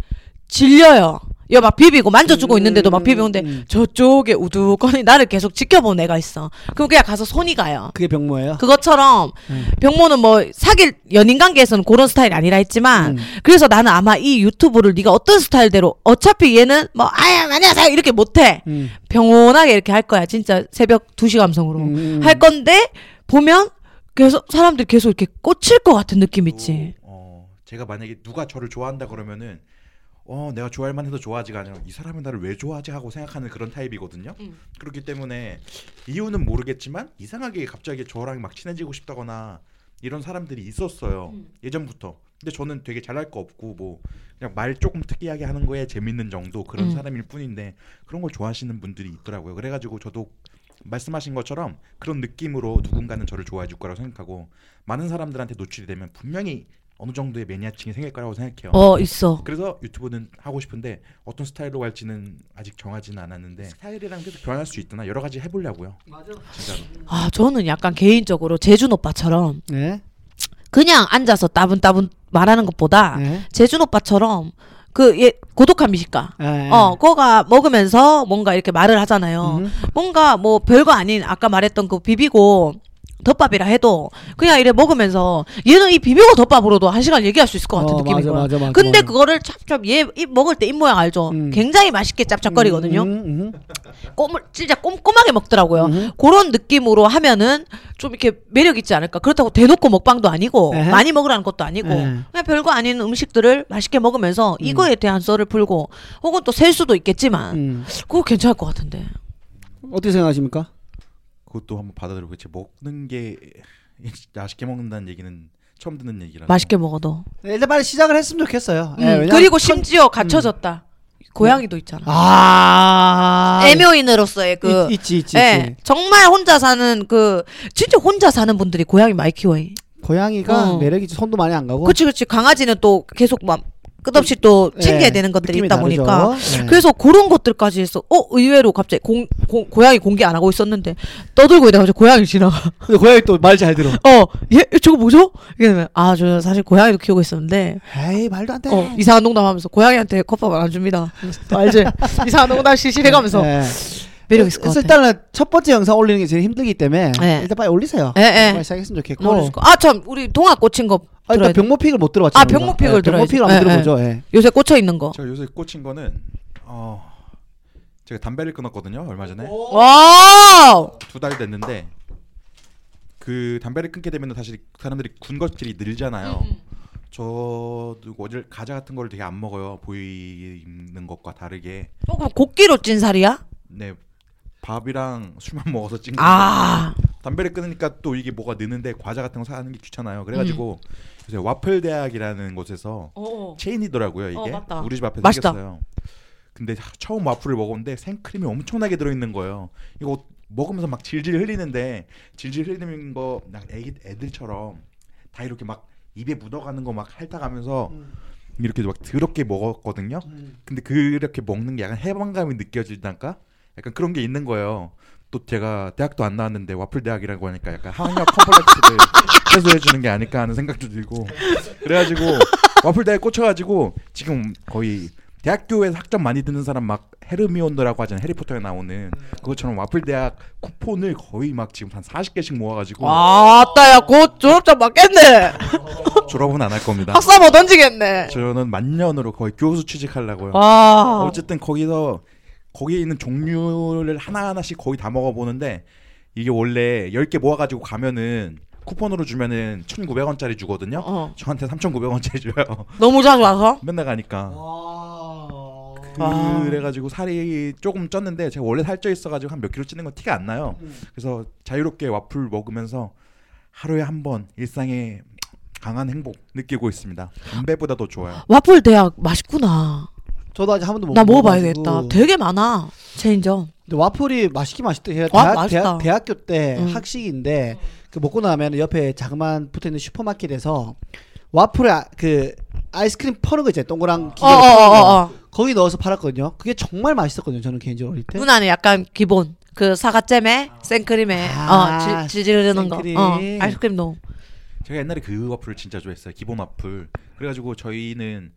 질려요. 여 막 비비고 만져주고 음, 있는데도 막 비비는데 음. 저쪽에 우두커니 나를 계속 지켜보는 애가 있어. 그럼 그냥 가서 손이 가요. 그게 병모예요? 그것처럼 음. 병모는 뭐 사귈 연인 관계에서는 그런 스타일이 아니라 했지만 음. 그래서 나는 아마 이 유튜브를 네가 어떤 스타일대로 어차피 얘는 뭐 아야 안녕하세요 이렇게 못해 음. 평온하게 이렇게 할 거야 진짜 새벽 2시 감성으로 음. 할 건데 보면 계속 사람들이 계속 이렇게 꽂힐 것 같은 느낌 있지. 또, 어, 제가 만약에 누가 저를 좋아한다 그러면은 어 내가 좋아할 만해서 좋아하지가 아니라 이 사람이 나를 왜 좋아하지 하고 생각하는 그런 타입이거든요. 음. 그렇기 때문에 이유는 모르겠지만 이상하게 갑자기 저랑 막 친해지고 싶다거나 이런 사람들이 있었어요 음. 예전부터. 근데 저는 되게 잘할 거 없고 뭐 그냥 말 조금 특이하게 하는 거에 재밌는 정도 그런 음. 사람일 뿐인데 그런 걸 좋아하시는 분들이 있더라고요. 그래가지고 저도 말씀하신 것처럼 그런 느낌으로 누군가는 저를 좋아해 줄 거라고 생각하고 많은 사람들한테 노출이 되면 분명히 어느 정도의 매니아층이 생길 거라고 생각해요. 어 있어. 그래서 유튜브는 하고 싶은데 어떤 스타일로 갈지는 아직 정하지는 않았는데 스타일이랑 계속 변할 수 있구나 여러 가지 해보려고요. 맞아. 진짜로. 아 저는 약간 개인적으로 재준 오빠처럼 네. 그냥 앉아서 따분따분 말하는 것보다 네. 재준 오빠처럼 그 예, 고독한 미식가. 네. 어, 그거가 먹으면서 뭔가 이렇게 말을 하잖아요. 음. 뭔가 뭐 별거 아닌 아까 말했던 그 비비고 덮밥이라 해도 그냥 이래 먹으면서 얘는 이 비비고 덮밥으로도 한 시간 얘기할 수 있을 것 같은 어, 느낌인 맞아, 거야. 맞아, 맞아, 근데 맞아. 그거를 찹찹 얘 입 먹을 때 입 모양 알죠? 음. 굉장히 맛있게 짭짭거리거든요. 음, 음, 꼼을 진짜 꼼꼼하게 먹더라고요. 음. 그런 느낌으로 하면은 좀 이렇게 매력 있지 않을까. 그렇다고 대놓고 먹방도 아니고 에헤. 많이 먹으라는 것도 아니고 에. 그냥 별거 아닌 음식들을 맛있게 먹으면서 이거에 대한 썰을 풀고 혹은 또 셀 수도 있겠지만 음. 그거 괜찮을 것 같은데. 어떻게 생각하십니까? 그것도 한번 받아들이고 제 먹는 게 맛있게 먹는다는 얘기는 처음 듣는 얘기라. 맛있게 먹어도. 네, 일단 빨리 시작을 했으면 좋겠어요. 음, 예, 왜냐면 그리고 천- 심지어 갇혀졌다. 고양이도 있잖아. 아 애묘인으로서의 그 있, 있지 있지, 예, 있지. 정말 혼자 사는 그 진짜 혼자 사는 분들이 고양이 많이 키워요. 고양이가 어. 매력이 있지. 손도 많이 안 가고 그렇지 그렇지 강아지는 또 계속 막 끝없이 또 챙겨야 예, 되는 것들이 있다 다르죠. 보니까 예. 그래서 그런 것들까지 해서 어 의외로 갑자기 공, 공 고양이 공개 안 하고 있었는데 떠들고 있다가 갑자기 고양이 지나가 근데 고양이 또 말 잘 들어. 어얘 저거 뭐죠? 이러면 아 저 사실 고양이도 키우고 있었는데 에이 말도 안 돼. 어 이상한 농담하면서 고양이한테 컵밥 안 줍니다. 또 알지? 이상한 농담 시시해가면서 예. 매력 있을 것 그래서 같아. 일단은 첫 번째 영상 올리는 게 제일 힘들기 때문에 예. 일단 빨리 올리세요. 예, 예. 빨리 시작했으면 좋겠고. 아, 참, 우리 동화 꽂힌 거 아, 일단 돼. 병모픽을 못 들어봤죠. 아. 병모픽을 예, 들어야지. 병모픽을 한번 예, 들어보죠. 예. 요새 꽂혀 있는 거. 제가 요새 꽂힌 거는 어 제가 담배를 끊었거든요 얼마 전에 와. 두 달 됐는데 그 담배를 끊게 되면 사실 사람들이 군것질이 늘잖아요. 저도 어딜 과자 같은 걸 되게 안 먹어요. 보이는 것과 다르게. 어, 그럼 곡기로 찐 살이야? 네. 밥이랑 술만 먹어서 찐 거. 아. 담배를 끊으니까 또 이게 뭐가 느는데 과자 같은 거 사는 게 귀찮아요. 그래가지고 요새 와플 대학이라는 곳에서 어. 체인이더라고요 이게 어. 우리 집 앞에 맛있다. 생겼어요. 근데 처음 와플을 먹었는데 생크림이 엄청나게 들어있는 거예요. 이거 먹으면서 막 질질 흘리는데 질질 흘리는 거 애기 애들처럼 다 이렇게 막 입에 묻어가는 거 막 핥아가면서 음. 이렇게 막 더럽게 먹었거든요. 근데 그렇게 먹는 게 약간 해방감이 느껴지달까? 약간 그런 게 있는 거예요. 또 제가 대학도 안 나왔는데 와플 대학이라고 하니까 약간 학력 컴플렉스를 해소해 주는 게 아닐까 하는 생각도 들고 그래가지고 와플 대학 꽂혀가지고 지금 거의 대학교에서 학점 많이 듣는 사람 막 헤르미온느라고 하잖아요 해리포터에 나오는 그것처럼 와플 대학 쿠폰을 거의 막 지금 한 40개씩 모아가지고 아따 야 곧 졸업장 맞겠네. 졸업은 안 할 겁니다. 학사 못 던지겠네. 저는 만년으로 거의 교수 취직하려고요. 와. 어쨌든 거기서 거기에 있는 종류를 하나하나씩 거의 다 먹어보는데 이게 원래 10개 모아가지고 가면은 쿠폰으로 주면은 1,900원짜리 주거든요. 어. 저한테 3,900원짜리 줘요. 너무 자주 와서. 맨날 가니까. 와. 아. 그래가지고 살이 조금 쪘는데 제가 원래 살쪄 있어가지고 한 몇 킬로 찌는 건 티가 안 나요. 그래서 자유롭게 와플 먹으면서 하루에 한 번 일상의 강한 행복 느끼고 있습니다. 담배보다 더 좋아요. 와플 대학 맛있구나. 저도 아직 한 번도 못 나 먹어봐야겠다. 되게 많아. 체인점. 근데 와플이 맛있긴 맛있대. 와, 대학, 맛있다. 대학, 대학 교 때 음. 학식인데 그 먹고 나면 옆에 자그만 붙어 있는 슈퍼마켓에서 와플에 아, 그 아이스크림 퍼는 거 있잖아요. 동그란 기계 퍼는 거. 어어어 어. 거기 넣어서 팔았거든요. 그게 정말 맛있었거든요. 저는 개인적으로 어릴 때. 누나는 약간 기본 그 사과잼에 생크림에 아, 어 질- 질질 흐르는 거. 어 아이스크림 넣어. 제가 옛날에 그 와플을 진짜 좋아했어요. 기본 와플. 그래가지고 저희는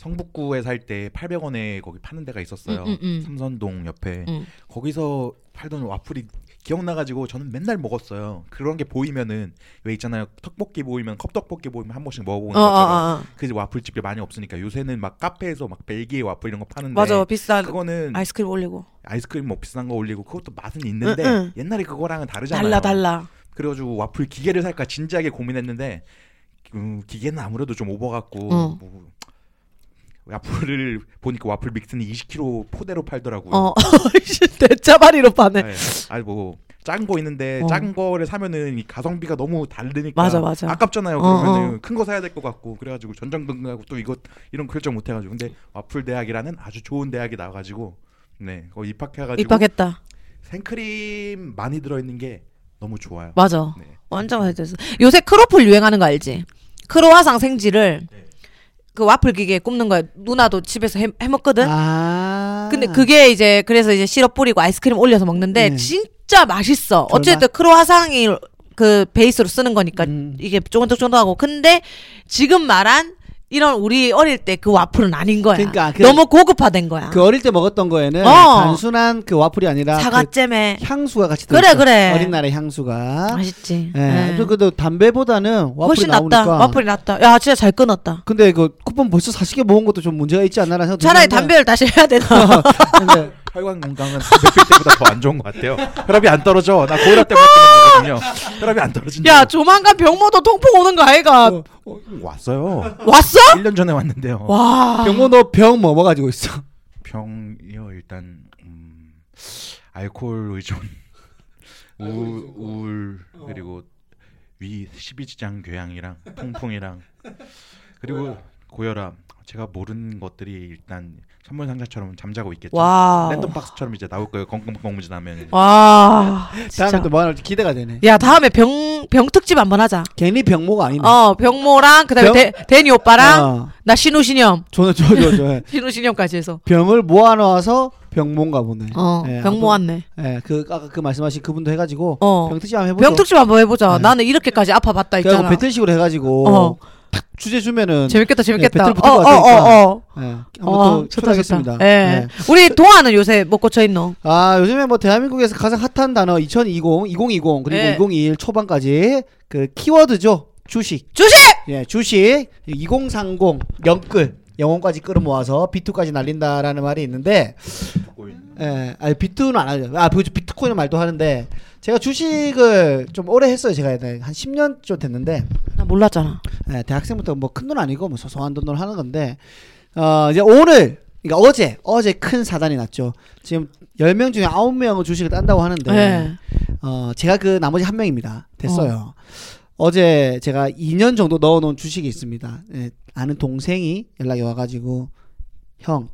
성북구에 살 때 800원에 거기 파는 데가 있었어요. 음, 음, 음. 삼선동 옆에. 응. 거기서 팔던 와플이 기억나가지고 저는 맨날 먹었어요. 그런 게 보이면은 왜 있잖아요. 떡볶이 보이면 컵떡볶이 보이면 한 번씩 먹어보는 어, 어, 것처럼. 어, 어. 그 와플집이 많이 없으니까 요새는 막 카페에서 막 벨기에 와플 이런 거 파는데 맞아 비싼 그거는 아이스크림 올리고 아이스크림 뭐 비싼 거 올리고 그것도 맛은 있는데 응, 응. 옛날에 그거랑은 다르잖아요. 달라 달라. 그래가지고 와플 기계를 살까 진지하게 고민했는데 음, 기계는 아무래도 좀 오버 같고 어. 뭐, 와플을 보니까 와플 믹스는 20kg 포대로 팔더라고요. 어 대짜바리로 파네. 네. 아니 뭐 작은 거 있는데 어. 작은 거를 사면은 이 가성비가 너무 다르니까 맞아, 맞아. 아깝잖아요. 어, 그러면은 어. 큰거 사야 될 것 같고 그래가지고 전전긍긍하고 또 이것 이런 거 결정 못 해가지고 근데 와플 대학이라는 아주 좋은 대학이 나와가지고 네 거기 입학해가지고 입학했다. 생크림 많이 들어있는 게 너무 좋아요. 맞아. 네. 완전 맛있어. 요새 크로플 유행하는 거 알지? 크로와상 생지를 네. 그 와플 기계에 굽는 거야. 누나도 집에서 해, 해 먹거든. 아. 근데 그게 이제 그래서 이제 시럽 뿌리고 아이스크림 올려서 먹는데 네. 진짜 맛있어. 어쨌든 크로와상이 그 베이스로 쓰는 거니까 음. 이게 쫀득쫀득하고 근데 지금 말한 이런 우리 어릴 때 그 와플은 아닌 거야. 그러니까 그- 너무 고급화된 거야. 그 어릴 때 먹었던 거에는 어. 단순한 그 와플이 아니라 그 사과잼에 향수가 같이 그래, 들어있어. 그래. 어린 날의 향수가. 맛있지. 예. 네. 네. 그래도 담배보다는 와플이 훨씬 나오니까. 낫다. 와플이 낫다. 야 진짜 잘 끊었다. 근데 그 쿠폰 벌써 40개 모은 것도 좀 문제가 있지 않나라는 생각도 차라리. 담배를 다시 해야 되나. 혈관 건강은 담배 필 때보다 더 안 좋은 것 같아요. 혈압이 안 떨어져. 나 고혈압 때문에 그런 거거든요. 혈압이 안 떨어진다. 야 조만간 병모도 통풍 오는 거 아이가. 어, 왔어요. 왔어? 1년 전에 왔는데요. 와. 병모 너병 뭐 먹어가지고 있어. 병이요 일단 음, 알코올 의존, 우울, 우울 그리고 위 십이지장 궤양이랑 통풍이랑 그리고 고혈압. 제가 모르는 것들이 일단 선물 상자처럼 잠자고 있겠죠. 와. 랜덤 박스처럼 이제 나올 거예요. 건강 공무지나면 와. 진짜. 다음에 또뭐 하나 기대가 되네. 야 다음에 병, 병 특집 한번 하자. 괜히 병모가 아니네. 어 병모랑 그다음에 병? 데, 데니 오빠랑 어. 나 신우신염 저는 저저 저. 신우신염까지 해서 병을 모아놓아서 병모인가 보네. 어 예, 병 모았네. 예, 그 아까 그 말씀하신 그분도 해가지고 어. 병 특집 한번 해보죠. 병 특집 한번 해보자. 네. 나는 이렇게까지 아파봤다 있잖아. 배틀식으로 해가지고 어. 탁 주제 주면은 재밌겠다 재밌겠다. 네, 배틀 붙을 것 같으니까. 어어 어 어. 예, 한번 어, 또 좋다 초대하겠습니다. 좋다. 예. 우리 동아는 요새 뭐 꽂혀 있노? 아 요즘에 뭐 대한민국에서 가장 핫한 단어 2020, 2020 그리고 예. 2021 초반까지 그 키워드죠 주식. 주식! 예, 주식 2030 영끌 영혼까지 끌어모아서 B2까지 날린다라는 말이 있는데 예, 아니 비트는 안 하죠. 아, 그 비트코인 말도 하는데 제가 주식을 좀 오래 했어요. 제가 네, 한 10년 좀 됐는데 나 몰랐잖아. 예, 대학생부터 뭐 큰 돈 아니고 뭐 소소한 돈으로 하는 건데 어 이제 오늘 그러니까 어제 어제 큰 사단이 났죠. 지금 10명 중에 9명은 주식을 딴다고 하는데 네. 어 제가 그 나머지 한 명입니다. 됐어요. 어. 제 제가 2년 정도 넣어 놓은 주식이 있습니다. 예, 아는 동생이 연락이 와 가지고 형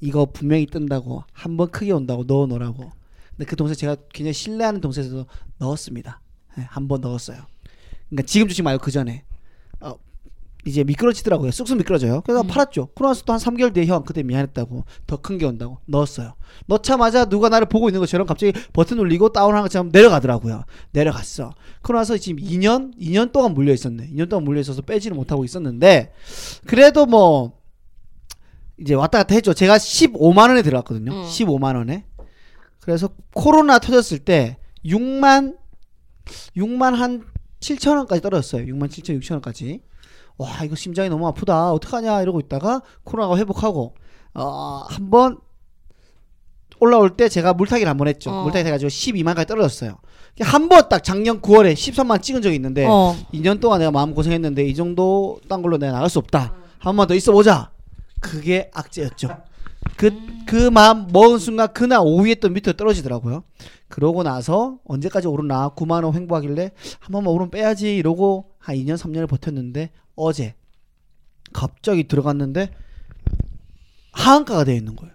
이거 분명히 뜬다고 한 번 크게 온다고 넣어 놓으라고. 근데 그 동생 제가 굉장히 신뢰하는 동생에서 넣었습니다. 예, 한번 넣었어요. 그러니까 지금 주식 말고 그 전에 어, 이제 미끄러지더라고요. 쑥쑥 미끄러져요. 그래서 음. 팔았죠. 또한 3개월 뒤에 형 그때 미안했다고 더 큰 게 온다고 넣었어요. 넣자마자 누가 나를 보고 있는 것처럼 갑자기 버튼 눌리고 다운하는 것처럼 내려가더라고요. 내려갔어. 나서 지금 2년 2년 동안 물려 있었네. 2년 동안 물려 있어서 빼지를 못하고 있었는데 그래도 뭐 이제 왔다 갔다 했죠. 제가 15만 원에 들어갔거든요. 음. 15만 원에. 그래서 코로나 터졌을 때 6만 6만 한 7천 원까지 떨어졌어요. 6만 7천 6천 원까지. 와 이거 심장이 너무 아프다. 어떡하냐 이러고 있다가 코로나가 회복하고 어 한번 올라올 때 제가 물타기를 한 번 했죠. 어. 물타기 해가지고 12만까지 떨어졌어요. 한 번 딱 작년 9월에 13만 찍은 적이 있는데 어. 2년 동안 내가 마음 고생했는데 이 정도 딴 걸로 내가 나갈 수 없다. 한 번 더 있어 보자. 그게 악재였죠. 그, 그 마음 먹은 순간 그날 오후에 또 밑으로 떨어지더라고요. 그러고 나서 언제까지 오르나 9만원 횡보하길래 한 번만 오르면 빼야지 이러고 한 2년 3년을 버텼는데 어제 갑자기 들어갔는데 하한가가 되어 있는 거예요.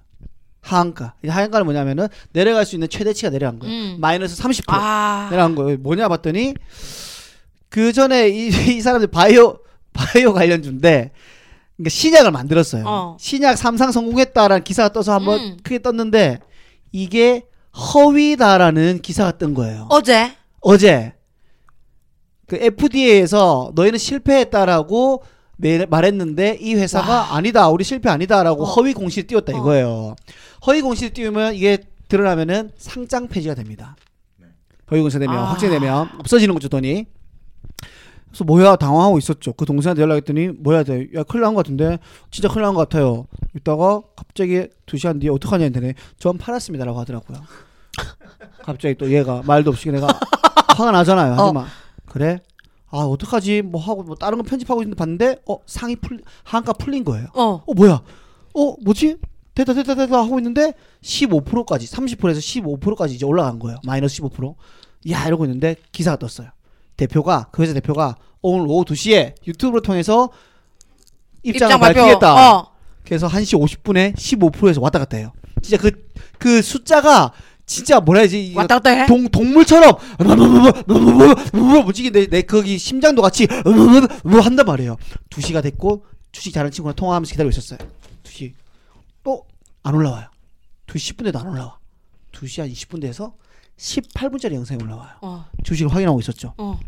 하한가. 이 하한가는 뭐냐면은 내려갈 수 있는 최대치가 내려간 거예요. 음. 마이너스 30%. 아. 내려간 거예요. 뭐냐 봤더니 그 전에 이, 이 사람들 바이오 바이오 관련주인데 그러니까 신약을 만들었어요. 어. 신약 삼상 성공했다라는 기사가 떠서 한번 음. 크게 떴는데 이게 허위다라는 기사가 뜬 거예요. 어제. 어제 그 FDA에서 너희는 실패했다라고 매- 말했는데 이 회사가 아니다 우리 실패 아니다라고 어. 허위 공시를 띄웠다 어. 이거예요. 허위 공시를 띄우면 이게 드러나면은 상장 폐지가 됩니다. 허위 공시 되면 아. 확정되면 없어지는 거죠 돈이. 그래서 뭐야 당황하고 있었죠. 그 동생한테 연락했더니 뭐야 돼? 야 큰일 난 것 같은데 진짜 큰일 난 것 같아요. 이따가 갑자기 두 시간 뒤에 어떡하냐 했더니 전 팔았습니다라고 하더라고요. 갑자기 또 얘가 말도 없이 내가 화가 나잖아요. 하지만 그래? 아 어떡하지? 뭐 하고 뭐 다른 거 편집하고 있는데 봤는데 어 상이 풀 한가 풀린 거예요. 어. 어 뭐야? 어 뭐지? 됐다 됐다 됐다 하고 있는데 15%까지 30%에서 15%까지 이제 올라간 거예요. 마이너스 15%. 야 이러고 있는데 기사가 떴어요. 대표가 그 회사 대표가 오늘 오후 2시에 유튜브를 통해서 입장을 밝히겠다. 어. 그래서 1시 50분에 15%에서 왔다 갔다 해요. 진짜 그, 그 숫자가 진짜 뭐라 해야지. 이거 왔다 갔다 해. 동, 동물처럼 무지개 내, 내 거기 심장도 같이 한단 말이에요. 2시가 됐고 주식 잘하는 친구랑 통화하면서 기다리고 있었어요. 2시. 또 안 올라와요. 2시 10분 에도 안 올라와. 2시 한 20분 돼서 18분짜리 영상이 올라와요. 어. 주식을 확인하고 있었죠. 어.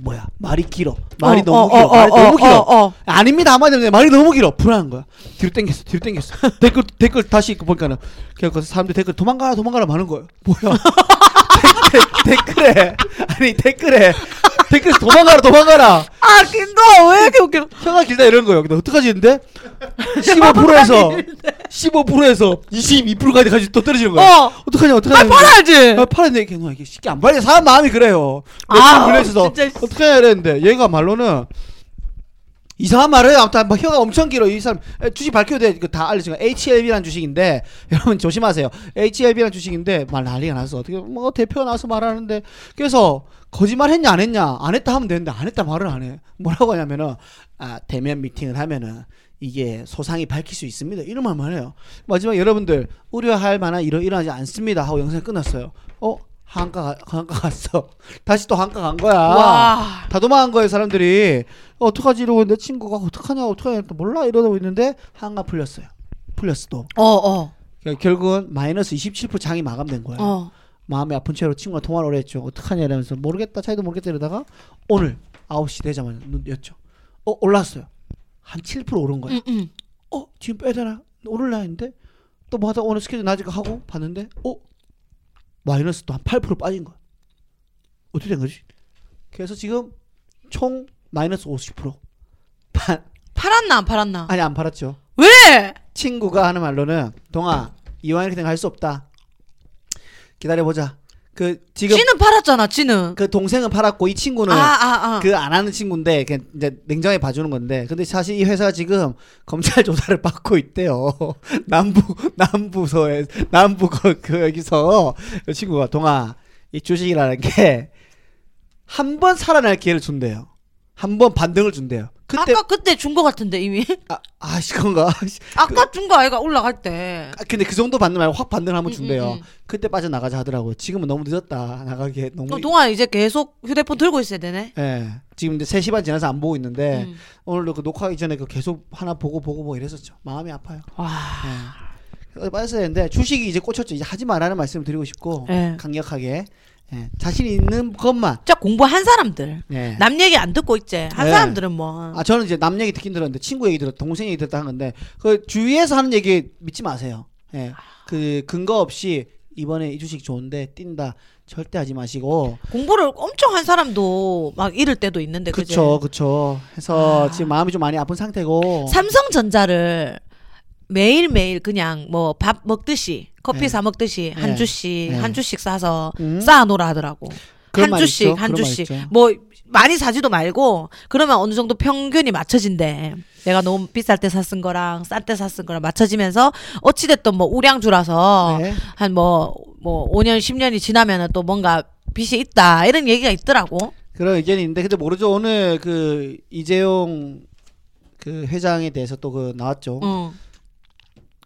뭐야? 말이 길어. 말이 어, 너무 어, 길어. 어, 말이 어, 너무 어, 길어. 아닙니다 한마디로 말이 너무 길어 불안한 거야 뒤로 땡겼어 뒤로 땡겼어 댓글 댓글 다시 보니까는 그래서 사람들 댓글 도망가라 도망가라 많은 거예요 뭐야 댓- 댓글에 아니 댓글에 댓글에서 도망가라 도망가라. 아, 너왜 이렇게 웃겨? 혀가 길다 이런 거예요. 근데 어떡하지 했는데 15%에서 15%에서 22%까지 가지고 또 떨어지는 거야 어. 어떡하냐 아, 어떡하냐. 팔아야지. 아, 팔았네 이게 너 이게 쉽게 안 팔려 사람 마음이 그래요. 아, 아 진짜. 해야 되는데 얘가 말로는 이상한 말을. 아무튼 막 혀가 엄청 길어. 이 사람 에, 주식 밝혀도 돼. 이거 다 알려진 거. HLB라는 주식인데 여러분 조심하세요. HLB라는 주식인데 말 난리가 났어. 어떻게 뭐 대표가 나와서 말하는데 그래서 거짓말 했냐 안 했냐 안 했다 하면 되는데 안 했다 말을 안 해. 뭐라고 하냐면은 아 대면 미팅을 하면은 이게 소상히 밝힐 수 있습니다. 이런 말만 해요. 마지막 여러분들 우려할 만한 일은 일어나지 않습니다 하고 영상이 끝났어요. 어 한가 가- 한가 갔어. 다시 또 한가 간 거야. 와. 다 도망간 거예요 사람들이 어, 어떡하지 이러고 내 친구가 어떡하냐 어떡하냐 또 몰라 이러고 있는데 한가 풀렸어요 풀렸어 또 어, 어. 그러니까 결국은 마이너스 27% 장이 마감된 거야 어. 마음이 아픈 채로 친구가 통화를 오래 했죠 어떡하냐 이러면서 모르겠다 차이도 모르겠다 이러다가 오늘 9시 되자마자 눈 였죠 어 올랐어요 한 7% 오른 거야 응, 응. 어 지금 되나 오를라 했는데 또 뭐 하다 오늘 스케줄 낮으니까 하고 봤는데 어 마이너스 또 한 8% 빠진 거야 어떻게 된 거지 그래서 지금 총 마이너스 50% 반, 팔았나 안 팔았나? 아니 안 팔았죠 왜? 친구가 하는 말로는 동아 이왕 이렇게 된 거 할 수 없다. 기다려 보자. 그 지금 찌는 팔았잖아. 찌는. 그 동생은 팔았고 이 친구는 아, 아, 아. 그 안 하는 친구인데 그냥 이제 냉정하게 봐주는 건데 근데 사실 이 회사가 지금 검찰 조사를 받고 있대요 남부 남부서에 남부 그, 그 여기서 이 친구가 동아 이 주식이라는 게 한 번 살아날 기회를 준대요 한 번 반등을 준대요 그때 아까 그때 준 거 같은데 이미. 아, 아씨 그건가 아까 준 거 아이가 올라갈 때. 아, 근데 그 정도 반등 말고 확 반등을 한번 음, 준대요 음, 음. 그때 빠져나가자 하더라고요 지금은 너무 늦었다 나가기에 너무 동아 이제 계속 휴대폰 들고 있어야 되네. 예 지금 이제 3시 반 지나서 안 보고 있는데 음. 오늘도 그 녹화하기 전에 그 계속 하나 보고 보고 뭐 이랬었죠. 마음이 아파요. 와. 예. 빠졌어야 되는데 주식이 이제 꽂혔죠. 이제 하지 말라는 말씀을 드리고 싶고 예. 강력하게 예. 자신 있는 것만. 진짜 공부한 사람들. 예. 남 얘기 안 듣고 있지. 한 네. 사람들은 뭐. 아 저는 이제 남 얘기 듣긴 들었는데 친구 얘기 들었, 동생 얘기 들었다 하는데 그 주위에서 하는 얘기 믿지 마세요. 예. 그 근거 없이 이번에 이 주식 좋은데 뛴다 절대 하지 마시고. 공부를 엄청 한 사람도 막 잃을 때도 있는데? 그쵸 그쵸. 해서 아. 지금 마음이 좀 많이 아픈 상태고. 삼성전자를 매일 매일 그냥 뭐 밥 먹듯이 커피 네. 사 먹듯이 한 네. 주씩 네. 한 주씩 사서 음. 쌓아 놓으라 하더라고. 그런 한말 주씩 있죠. 한 주씩. 뭐 많이 사지도 말고 그러면 어느 정도 평균이 맞춰진대. 내가 너무 비쌀 때 샀은 거랑 싼 때 샀은 거랑 맞춰지면서 어찌 됐든 뭐 우량주라서 네. 한뭐뭐 5년 10년이 지나면은 또 뭔가 빚이 있다 이런 얘기가 있더라고. 그런 의견이 있는데 근데 모르죠 오늘 그 이재용 그 회장에 대해서 또 그 나왔죠 응.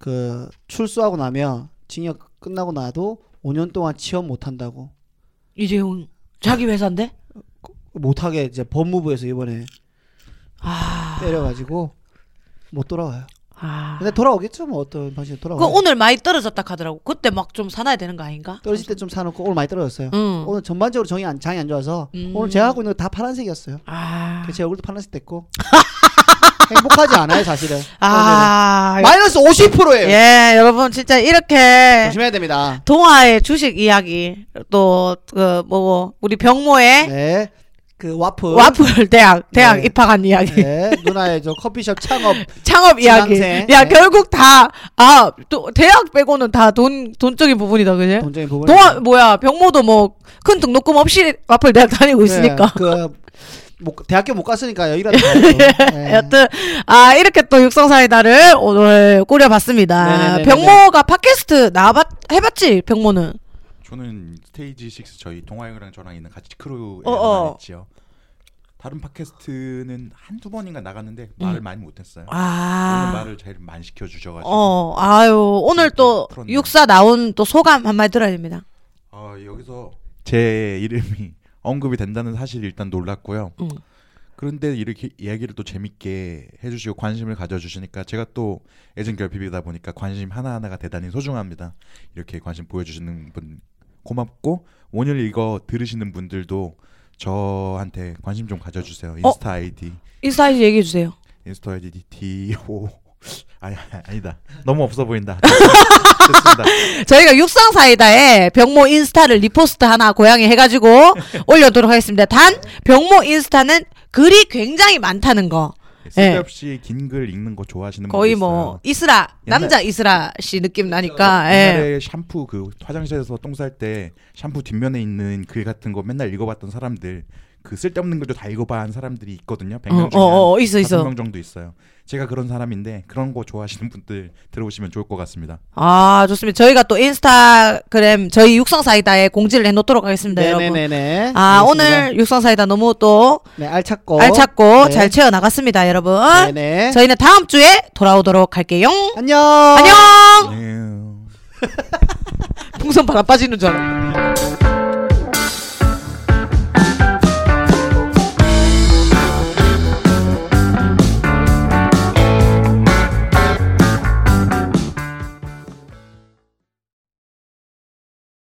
그 출소하고 나면 징역 끝나고 나도 5년 동안 취업 못 한다고 이재용 자기 회사인데? 못 하게 이제 법무부에서 이번에 아. 때려가지고 못 돌아와요 아. 근데 돌아오겠죠 뭐 어떤 방식으로 그 돌아와요 오늘 많이 떨어졌다 하더라고. 그때 막 좀 사놔야 되는 거 아닌가? 떨어질 때 좀 사놓고 오늘 많이 떨어졌어요 응. 오늘 전반적으로 정이 안, 장이 안 좋아서 음. 오늘 제가 하고 있는 거 다 파란색이었어요 아. 그래서 제 얼굴도 파란색 됐고 행복하지 않아요 사실은 아. 마이너스 50%예요 예, 여러분 진짜 이렇게 조심해야 됩니다 동화의 주식 이야기 또 그 뭐고 우리 병모의 네. 그 와플. 와플 대학 대학 네. 입학한 이야기 네. 누나의 저 커피숍 창업. 창업 이야기 지망생. 야 네. 결국 다 아 또 대학 빼고는 다 돈 돈적인 부분이다 그지? 돈적인 부분. 동화 뭐야 병모도 뭐 큰 등록금 없이 와플 대학 다니고 있으니까 그 못, 대학교 못 갔으니까 여기라도 가야죠. 네. 여튼 아 이렇게 또 육성사이다를 오늘 꾸려봤습니다. 네네네네네. 병모가 팟캐스트 나와봤 해봤지 병모는. 저는 스테이지 6 저희 동아형이랑 저랑 있는 같이 크루에만 어, 어. 했지요. 다른 팟캐스트는 한두 번인가 나갔는데 말을 음. 많이 못했어요. 오늘 아. 말을 제일 많이 시켜 주셔가지고 어 아유 오늘 또 풀었네. 육사 나온 또 소감 한마디 들어야 됩니다. 어, 여기서 제 이름이 언급이 된다는 사실이 일단 놀랐고요. 음. 그런데 이렇게 이야기를 또 재밌게 해주시고 관심을 가져주시니까 제가 또 애정 결핍이다 보니까 관심 하나 하나가 대단히 소중합니다. 이렇게 관심 보여주시는 분 고맙고 오늘 이거 들으시는 분들도 저한테 관심 좀 가져주세요. 인스타 아이디 인스타 아이디 얘기해 주세요. 인스타 아이디 D O 아니 아니다 너무 없어 보인다. 됐습니다. 저희가 육성사이다에 병모 인스타를 repost 하나 공유 해가지고 올리도록 하겠습니다. 단 병모 인스타는 글이 굉장히 많다는 거. 쓸데없이 긴 글 읽는 거 좋아하시는 네. 거의. 뭐 이스라 옛날- 남자 이스라 씨 느낌 나니까. 예. 옛날에 샴푸 그 화장실에서 똥 쌀 때 샴푸 뒷면에 있는 글 같은 거 맨날 읽어봤던 사람들 그 쓸데없는 글도 다 읽어봐 한 사람들이 있거든요. 100명 어, 중에 어, 어, 있어, 한 있어. 5명 정도 있어요. 제가 그런 사람인데 그런 거 좋아하시는 분들 들어오시면 좋을 것 같습니다. 아 좋습니다. 저희가 또 인스타그램 저희 육성사이다에 공지를 해놓도록 하겠습니다, 여러분. 네네네네. 아 알겠습니다. 오늘 육성사이다 너무 또 네, 알찼고. 알찼고 네. 잘 채워 나갔습니다, 여러분. 네네. 저희는 다음 주에 돌아오도록 할게요. 안녕. 안녕. 네. 풍선 바람 빠지는 줄 알았네.